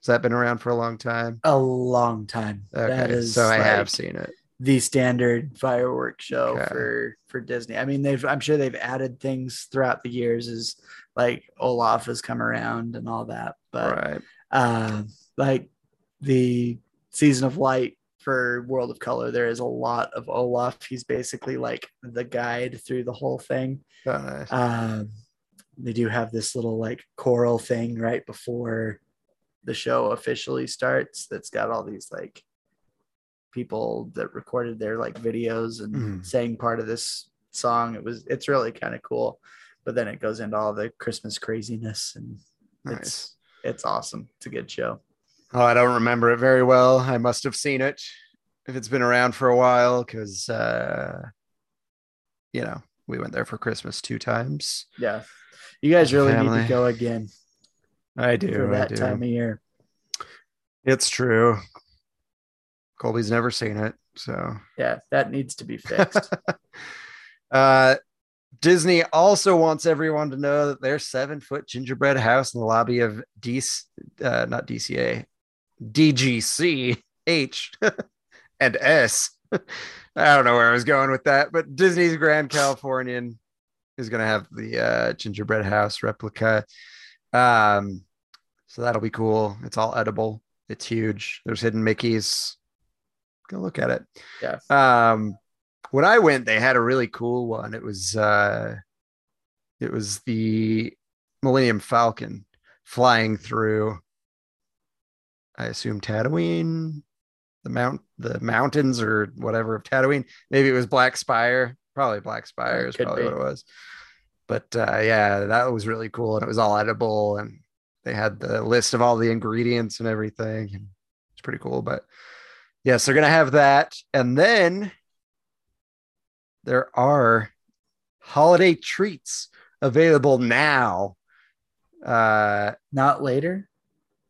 Has that been around for a long time? A long time. Okay, is so I have seen it. the standard fireworks show Okay. for for Disney. I mean, they've I'm sure they've added things throughout the years as like Olaf has come around and all that, but right. uh, like the season of light for World of Color, there is a lot of Olaf. He's basically like the guide through the whole thing. Oh, nice. Um, they do have this little like choral thing right before the show officially starts that's got all these like people that recorded their like videos and Mhm. sang part of this song. It was it's really kind of cool. But then it goes into all the Christmas craziness and nice. it's it's awesome. It's a good show. Oh, I don't remember it very well. I must have seen it if it's been around for a while, because uh, you know we went there for Christmas two times. Yeah. You guys really need to go again I do. for that do. time of year. It's true. Colby's never seen it, so Yeah, that needs to be fixed. uh, Disney also wants everyone to know that their seven foot gingerbread house in the lobby of DC, uh, not DCA, DGC H and S. I don't know where I was going with that, but Disney's Grand Californian is going to have the uh, gingerbread house replica. Um, so that'll be cool. It's all edible. It's huge. There's hidden Mickey's. Go look at it. Yeah. Um, when I went, they had a really cool one. It was uh, it was the Millennium Falcon flying through. I assume Tatooine, the mount, the mountains or whatever of Tatooine. Maybe it was Black Spire. Probably Black Spire is Could probably be. what it was. But uh, yeah, that was really cool, and it was all edible, and they had the list of all the ingredients and everything. And it's pretty cool. But yes, they're gonna have that, and then there are holiday treats available now. Uh, Not later.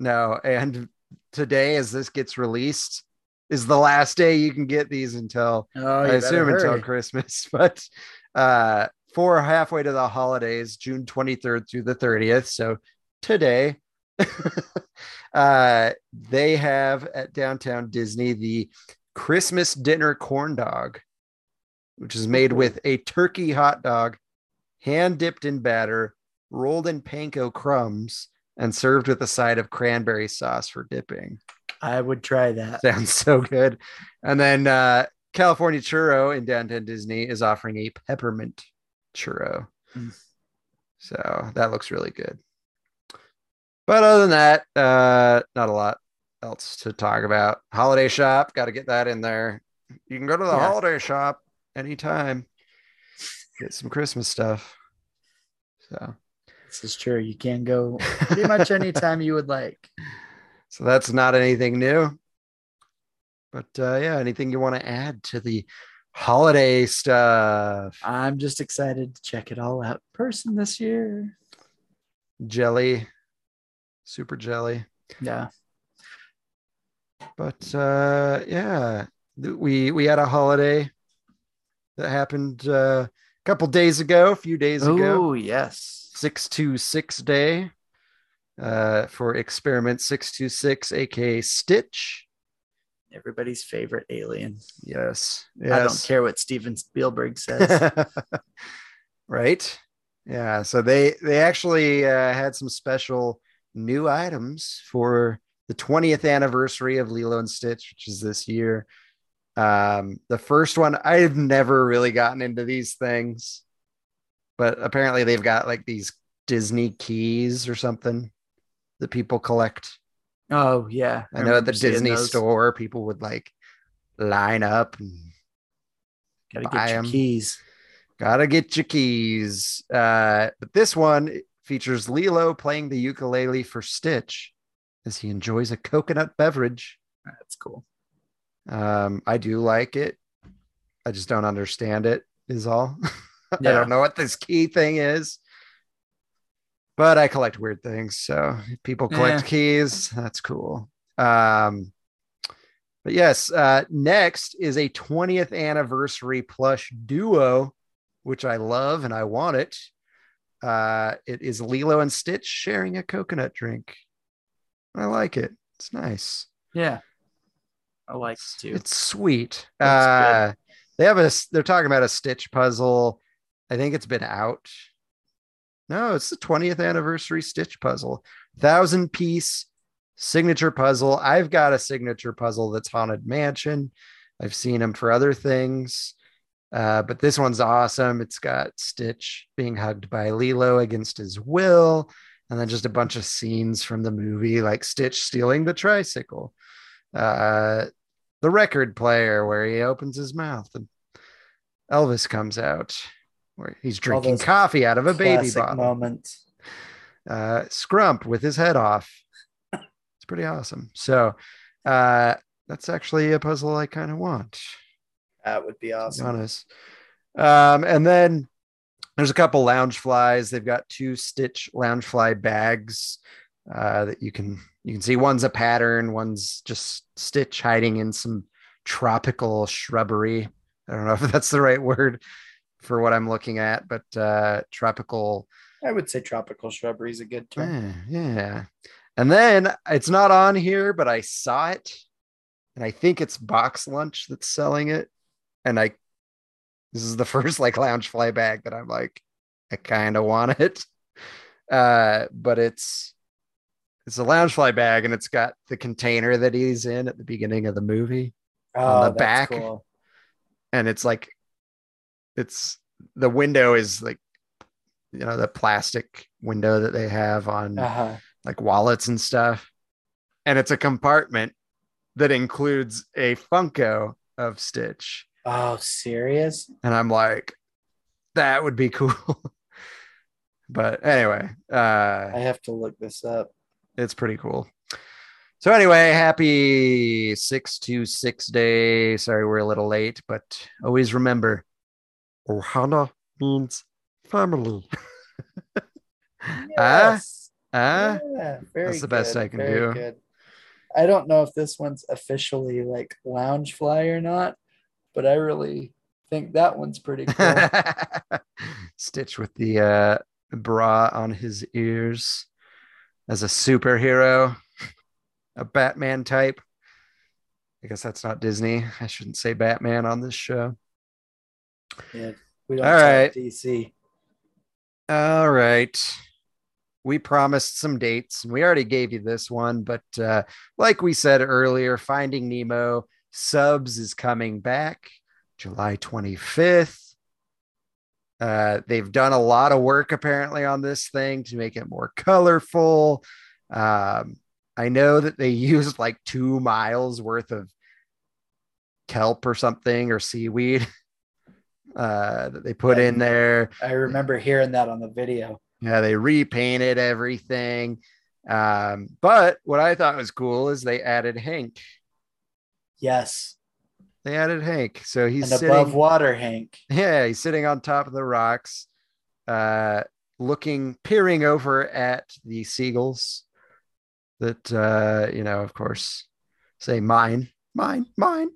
no, and today, as this gets released, is the last day you can get these until Oh, I assume better until. Christmas. But uh, for halfway to the holidays, June 23rd through the 30th. So today, uh, they have at downtown Disney the Christmas dinner corn dog, which is made with a turkey hot dog, hand dipped in batter, rolled in panko crumbs, and served with a side of cranberry sauce for dipping. I would try that. Sounds so good. And then uh, California Churro in downtown Disney is offering a peppermint churro. Mm. So that looks really good. But other than that, uh, not a lot else to talk about. Holiday shop, got to get that in there. You can go to the Yeah. holiday shop anytime, get some Christmas stuff. So, This is true. You can go pretty much anytime you would like. so that's not anything new. But uh, yeah, anything you want to add to the holiday stuff? I'm just excited to check it all out in person this year. jelly, super jelly. Yeah. But uh, yeah, we we had a holiday that happened uh, a couple days ago, a few days ago. Oh, yes. Six two six day uh, for experiment six two six, aka Stitch. Everybody's favorite alien. Yes, I don't care what Steven Spielberg says. right yeah so they they actually uh, had some special new items for the 20th anniversary of lilo and stitch which is this year um the first one i've never really gotten into these things but apparently they've got like these disney keys or something that people collect oh, yeah. i know at the disney those. store people would like line up and Gotta buy get your 'em. keys. Gotta get your keys. Uh, but this one features Lilo playing the ukulele for Stitch as he enjoys a coconut beverage. That's cool. Um, I do like it. I just don't understand it, is all. I don't know what this key thing is. But I collect weird things. So if people collect Yeah. keys, that's cool. Um, but yes, uh, next is a 20th anniversary plush duo, which I love and I want it. Uh, it is Lilo and Stitch sharing a coconut drink. I like it. It's nice. Yeah. I like it too. It's sweet. Uh, they have a. They're talking about a Stitch puzzle. I think it's been out. No, it's the 20th anniversary Stitch puzzle. Thousand piece signature puzzle. I've got a signature puzzle that's Haunted Mansion. I've seen them for other things. Uh, but this one's awesome. It's got Stitch being hugged by Lilo against his will, and then just a bunch of scenes from the movie, like Stitch stealing the tricycle. Uh, the record player where he opens his mouth and Elvis comes out where he's drinking coffee out of a baby bottle. moment. Uh, Scrump with his head off. It's pretty awesome. So uh, that's actually a puzzle I kind of want. That would be To be awesome. honest. Um, and then there's a couple Loungeflies. They've got two Stitch Loungefly bags uh, that you can you can see. One's a pattern. One's just Stitch hiding in some tropical shrubbery. I don't know if that's the right word. For what I'm looking at, but uh, tropical. I would say tropical shrubbery is a good term. Yeah, yeah. And then it's not on here, but I saw it, and I think it's BoxLunch that's selling it. And I, this is the first like Loungefly bag that I'm like, I kind of want it. Uh, but it's it's a Loungefly bag, and it's got the container that he's in at the beginning of the movie. Oh, the back. cool. and it's like it's the window is like you know the plastic window that they have on Uh-huh. like wallets and stuff and it's a compartment that includes a funko of stitch Oh, serious? and i'm like that would be cool but anyway uh I have to look this up. it's pretty cool. So anyway, happy six to six day. Sorry, we're a little late, but always remember, Ohana means family. Ah, Yes. ah, yeah, very that's the best good, I can do. Good. I don't know if this one's officially like Loungefly or not, but I really think that one's pretty cool. Stitch with the uh, bra on his ears as a superhero, a Batman type. I guess that's not Disney. I shouldn't say Batman on this show. Yeah, we don't All right. DC. All right. We promised some dates and we already gave you this one, but uh, like we said earlier, Finding Nemo subs is coming back July 25th. Uh, they've done a lot of work apparently on this thing to make it more colorful. Um, I know that they used like two miles worth of kelp or something or seaweed uh, that they put in there. I remember hearing that on the video. Yeah, they repainted everything. Um, but what I thought was cool is they added Hank. Yes, They added Hank. So he's and sitting, above water, Hank. yeah, he's sitting on top of the rocks, uh, looking, peering over at the seagulls that, uh, you know, of course, say mine, mine, mine.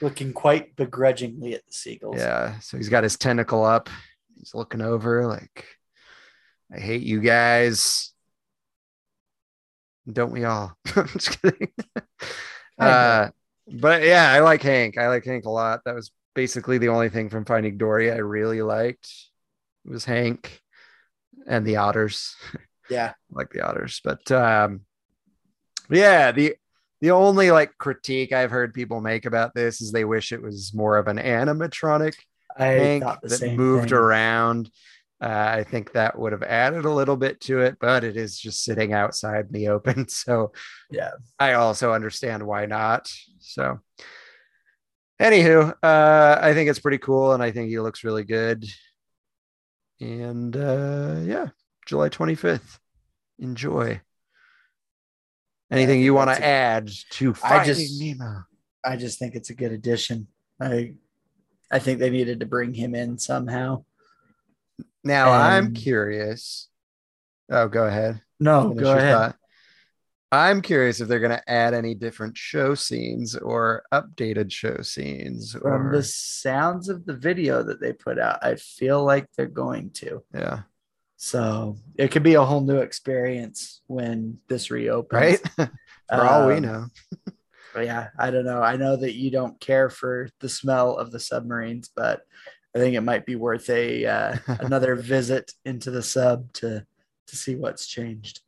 Looking quite begrudgingly at the seagulls. Yeah. So he's got his tentacle up. He's looking over like, I hate you guys. Don't we all? I'm just kidding. Uh, but yeah, I like Hank. I like Hank a lot. That was basically the only thing from Finding Dory I really liked. It was Hank and the otters. Yeah. Like the otters. But um yeah, the the only like critique I've heard people make about this is they wish it was more of an animatronic I that moved thing. around. Uh, I think that would have added a little bit to it, but it is just sitting outside in the open. So Yeah. I also understand why not. So anywho, uh, I think it's pretty cool and I think he looks really good. And uh, yeah, July 25th. Enjoy. Anything you want to a- add to I just- Nemo? I just think it's a good addition. I I think they needed to bring him in somehow. Now I'm curious. Oh, go ahead. No, Finish go ahead. thought. I'm curious if they're going to add any different show scenes or updated show scenes. From or, the sounds of the video that they put out, I feel like they're going to. yeah, So it could be a whole new experience when this reopens. right. For all we Um, know. Yeah, I don't know. I know that you don't care for the smell of the submarines, but I think it might be worth a uh, another visit into the sub to to see what's changed.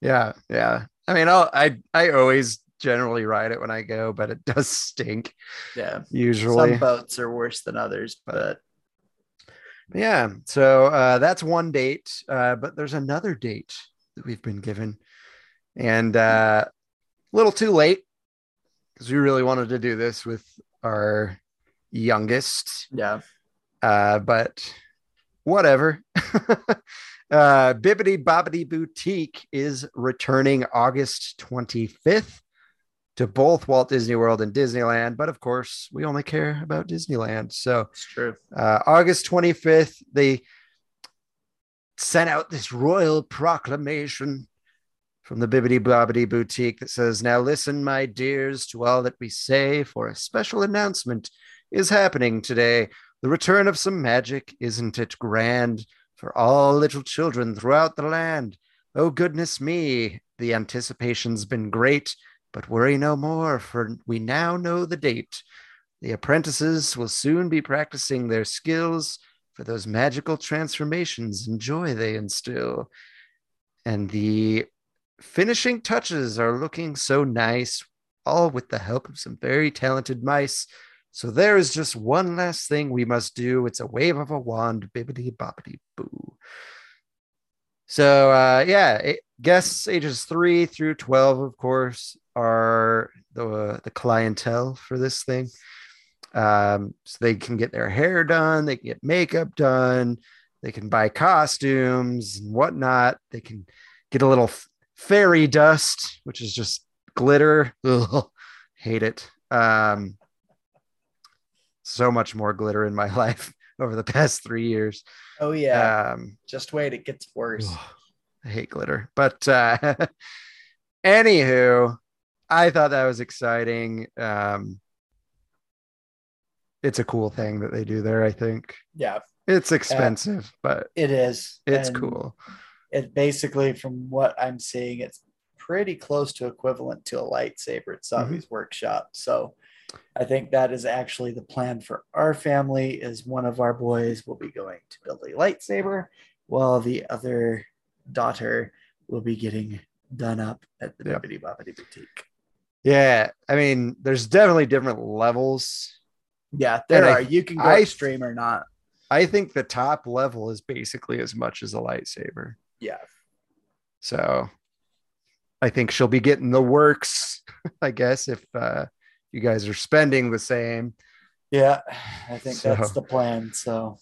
Yeah, yeah. I mean, I'll, I I always generally ride it when I go, but it does stink Yeah, usually. some boats are worse than others, but yeah. So uh, that's one date, uh, but there's another date that we've been given, and uh, a little too late because we really wanted to do this with our youngest. yeah, Uh, but whatever. uh, Bibbidi Bobbidi Boutique is returning August 25th to both Walt Disney World and Disneyland. But of course, we only care about Disneyland. So it's true. uh, August 25th, they sent out this royal proclamation from the Bibbidi Bobbidi Boutique that says, Now listen, my dears, to all that we say, for a special announcement is happening today. The return of some magic, isn't it grand? For all little children throughout the land. Oh, goodness me, the anticipation's been great, but worry no more, for we now know the date. The apprentices will soon be practicing their skills for those magical transformations and joy they instill. And the finishing touches are looking so nice, all with the help of some very talented mice. So there is just one last thing we must do. It's a wave of a wand, bibbity boppity boo. So uh, yeah, it, guests ages three through twelve, of course, are the the clientele for this thing. Um, so they can get their hair done, they can get makeup done, they can buy costumes and whatnot. They can get a little fairy dust, which is just glitter. Ugh, hate it. Um, so much more glitter in my life over the past three years. Oh yeah. Um, Just wait, it gets worse. Ugh, I hate glitter. But uh anywho, I thought that was exciting. Um it's a cool thing that they do there, I think. Yeah, It's expensive, but it is. it's And cool. It basically, from what I'm seeing, it's pretty close to equivalent to a lightsaber at Mm-hmm. Workshop. So I think that is actually the plan for our family is one of our boys will be going to build a lightsaber while the other daughter will be getting done up at the Yep. Bibbidi Bobbidi Boutique. Yeah, I mean, there's definitely different levels. Yeah, there And I- are. you can go I- extreme or not. I think the top level is basically as much as a lightsaber. Yeah. So I think she'll be getting the works, I guess, if uh, you guys are spending the same. Yeah, I think that's the plan. So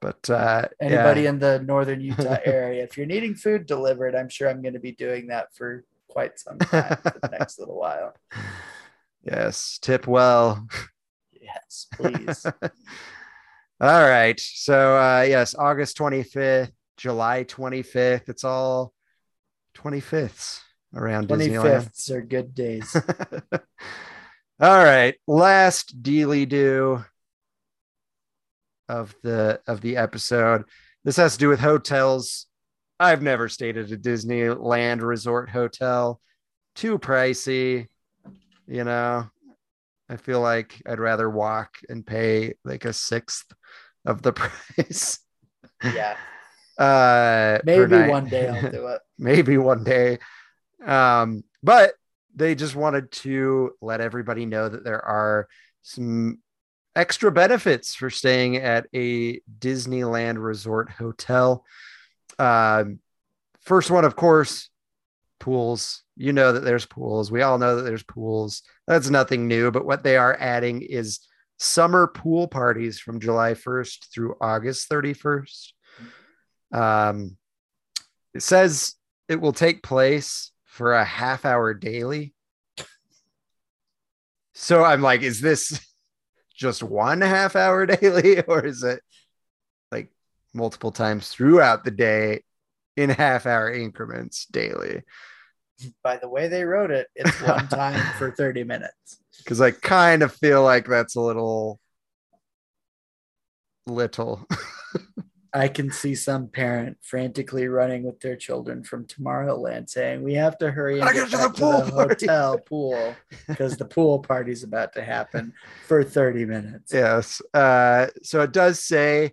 But uh, anybody yeah. in the northern Utah area, if you're needing food delivered, I'm sure I'm going to be doing that for quite some time for the next little while. yes, tip well. Yes, please. all right. So uh, yes, August 25th, July 25th. It's all 25ths around Disneyland. 25ths are good days. All right, last dealy do of the of the episode. This has to do with hotels. I've never stayed at a Disneyland resort hotel. Too pricey, you know. I feel like I'd rather walk and pay like a sixth of the price. Yeah, Uh, maybe one day I'll do it. maybe one day. Um, but they just wanted to let everybody know that there are some extra benefits for staying at a Disneyland resort hotel. Um, first one, of course, pools. You know that there's pools. We all know that there's pools. That's nothing new, but what they are adding is summer pool parties from July 1st through August 31st. Um, it says it will take place for a half hour daily. So I'm like, is this just one half hour daily, or is it multiple times throughout the day in half hour increments daily? By the way they wrote it, it's one time for 30 minutes. Because I kind of feel like that's a little little. I can see some parent frantically running with their children from Tomorrowland saying, We have to hurry and get get to the to the, pool party." hotel pool because the pool party's about to happen for 30 minutes. yes. Uh, so it does say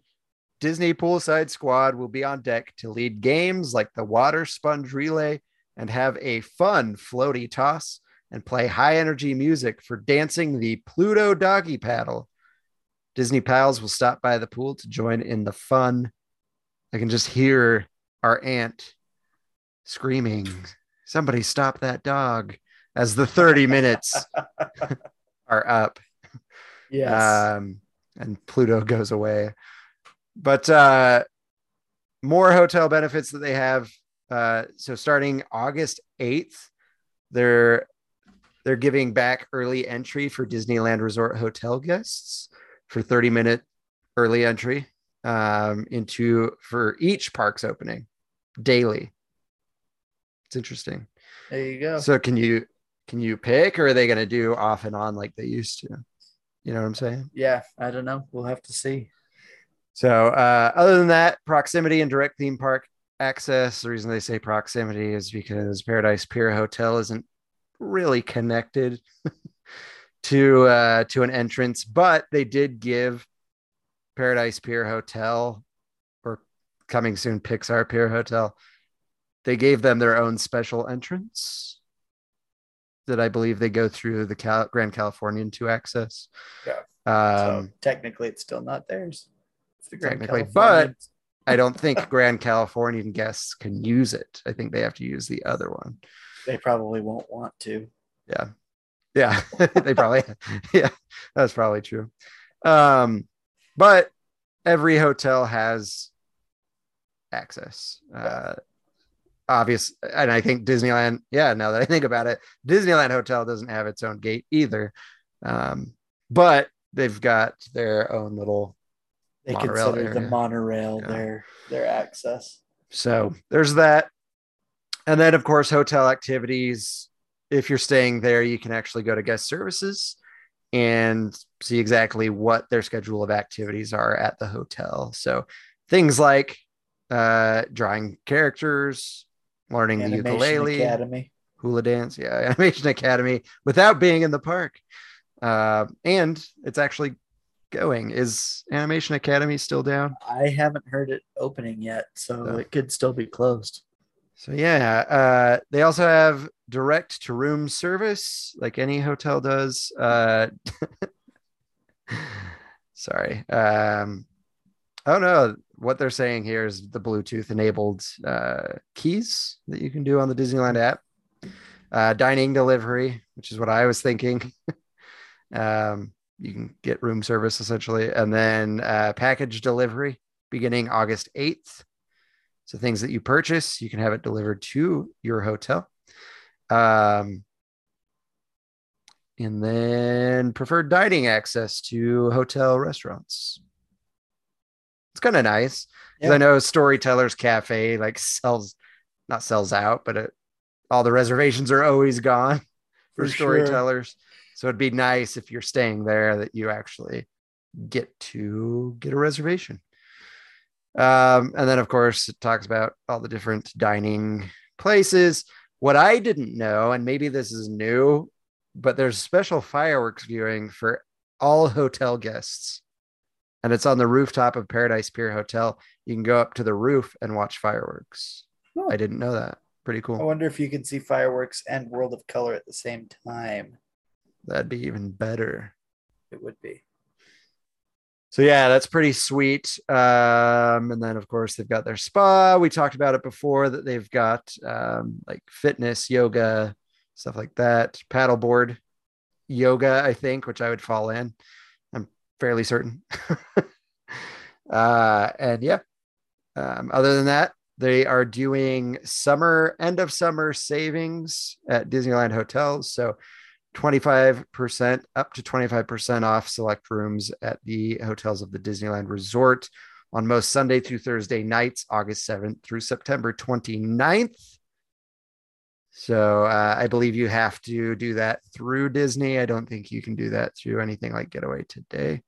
Disney Poolside Squad will be on deck to lead games like the water sponge relay and have a fun floaty toss and play high energy music for dancing the Pluto doggy paddle. Disney pals will stop by the pool to join in the fun. I can just hear our aunt screaming, Somebody stop that dog as the 30 minutes are up Yes. um, and Pluto goes away. But uh, more hotel benefits that they have. Uh, so starting August eighth, they're they're giving back early entry for Disneyland Resort hotel guests for thirty minute early entry um, into for each park's opening daily. It's interesting. there you go. So can you can you pick, or are they going to do off and on like they used to? You know what I'm saying? Yeah, I don't know. We'll have to see. So, uh, other than that, proximity and direct theme park access. The reason they say proximity is because Paradise Pier Hotel isn't really connected to uh, to an entrance, but they did give Paradise Pier Hotel or coming soon Pixar Pier Hotel. They gave them their own special entrance that I believe they go through the Cal- Grand Californian to access. Yeah. Um, so technically, it's still not theirs. It's the Grand Technically, but I don't think Grand Californian guests can use it. I think they have to use the other one. they probably won't want to. Yeah. Yeah. they probably, yeah, that's probably true. Um, but every hotel has access. Uh, obvious. And I think Disneyland, yeah, now that I think about it, Disneyland Hotel doesn't have its own gate either. Um, but they've got their own little They Monorail consider the monorail Yeah. their their access. So there's that. And then, of course, hotel activities. If you're staying there, you can actually go to guest services and see exactly what their schedule of activities are at the hotel. So things like uh, drawing characters, learning the ukulele, Academy. hula dance, yeah, Animation Academy without being in the park. Uh, and it's actually going. Is Animation Academy still down? I haven't heard it opening yet, so Yeah. it could still be closed. So yeah, uh, they also have direct to room service, like any hotel does. Uh, sorry. Um, oh no, what they're saying here is the Bluetooth enabled uh, keys that you can do on the Disneyland app. Uh, dining delivery, which is what I was thinking. um, you can get room service essentially, and then uh, package delivery beginning August 8th. So things that you purchase, you can have it delivered to your hotel. Um, and then preferred dining access to hotel restaurants. It's kind of nice Yeah. I know Storytellers Cafe like sells, not sells out, but it, all the reservations are always gone for, For storytellers. So it'd be nice if you're staying there that you actually get to get a reservation. Um, and then, of course, it talks about all the different dining places. What I didn't know, and maybe this is new, but there's special fireworks viewing for all hotel guests. And it's on the rooftop of Paradise Pier Hotel. You can go up to the roof and watch fireworks. Oh. I didn't know that. Pretty cool. I wonder if you can see fireworks and World of Color at the same time. That'd be even better. It would be. So yeah, that's pretty sweet. Um, and then of course they've got their spa. We talked about it before that they've got um, like fitness, yoga, stuff like that. Paddleboard, yoga, I think, which I would fall in. I'm fairly certain. uh, and yeah, um, other than that, they are doing summer end of summer savings at Disneyland hotels. So 25% up to 25% off select rooms at the hotels of the Disneyland Resort on most Sunday through Thursday nights, August 7th through September 29th. So uh, I believe you have to do that through Disney. I don't think you can do that through anything like Getaway Today,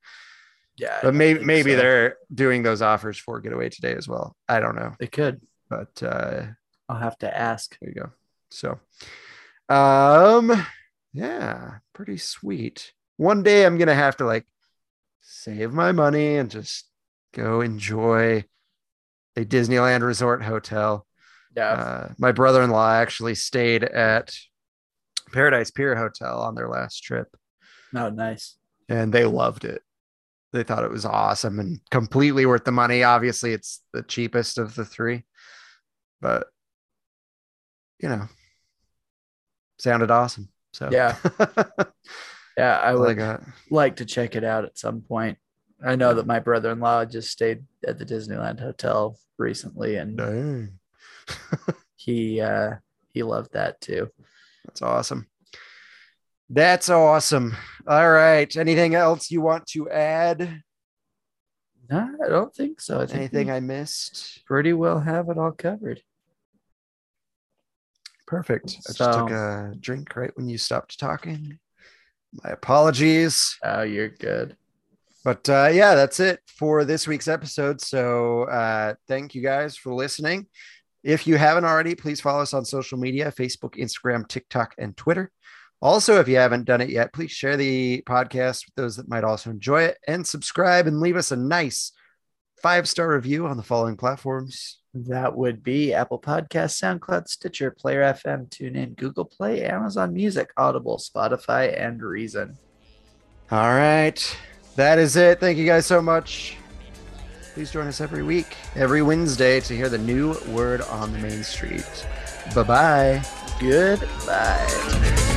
Yeah. But maybe maybe so. they're doing those offers for Getaway Today as well. I don't know, They could. but uh, I'll have to ask. there you go. So, um, yeah, pretty sweet. One day I'm gonna have to like save my money and just go enjoy a Disneyland Resort hotel. Yeah. Uh, my brother-in-law actually stayed at Paradise Pier Hotel on their last trip, no, nice. and they loved it. They thought it was awesome and completely worth the money. Obviously, it's the cheapest of the three, but you know, sounded awesome. So Yeah. Yeah, I I would got. like to check it out at some point. I know that my brother-in-law just stayed at the Disneyland Hotel recently, and he uh, he loved that too. That's awesome. That's awesome. All right. Anything else you want to add? No, I don't think so. I think Anything I missed? pretty well have it all covered. Perfect. I just So- took a drink right when you stopped talking. My apologies. Oh, you're good. But uh, yeah, that's it for this week's episode. So uh, thank you guys for listening. If you haven't already, please follow us on social media Facebook, Instagram, TikTok, and Twitter. Also, if you haven't done it yet, please share the podcast with those that might also enjoy it and subscribe and leave us a nice five star review on the following platforms. That would be Apple Podcasts, SoundCloud, Stitcher, Player FM, TuneIn, Google Play, Amazon Music, Audible, Spotify, and Reason. All right. That is it. Thank you guys so much. Please join us every week, every Wednesday, to hear the new word on the main street. Bye bye. Goodbye.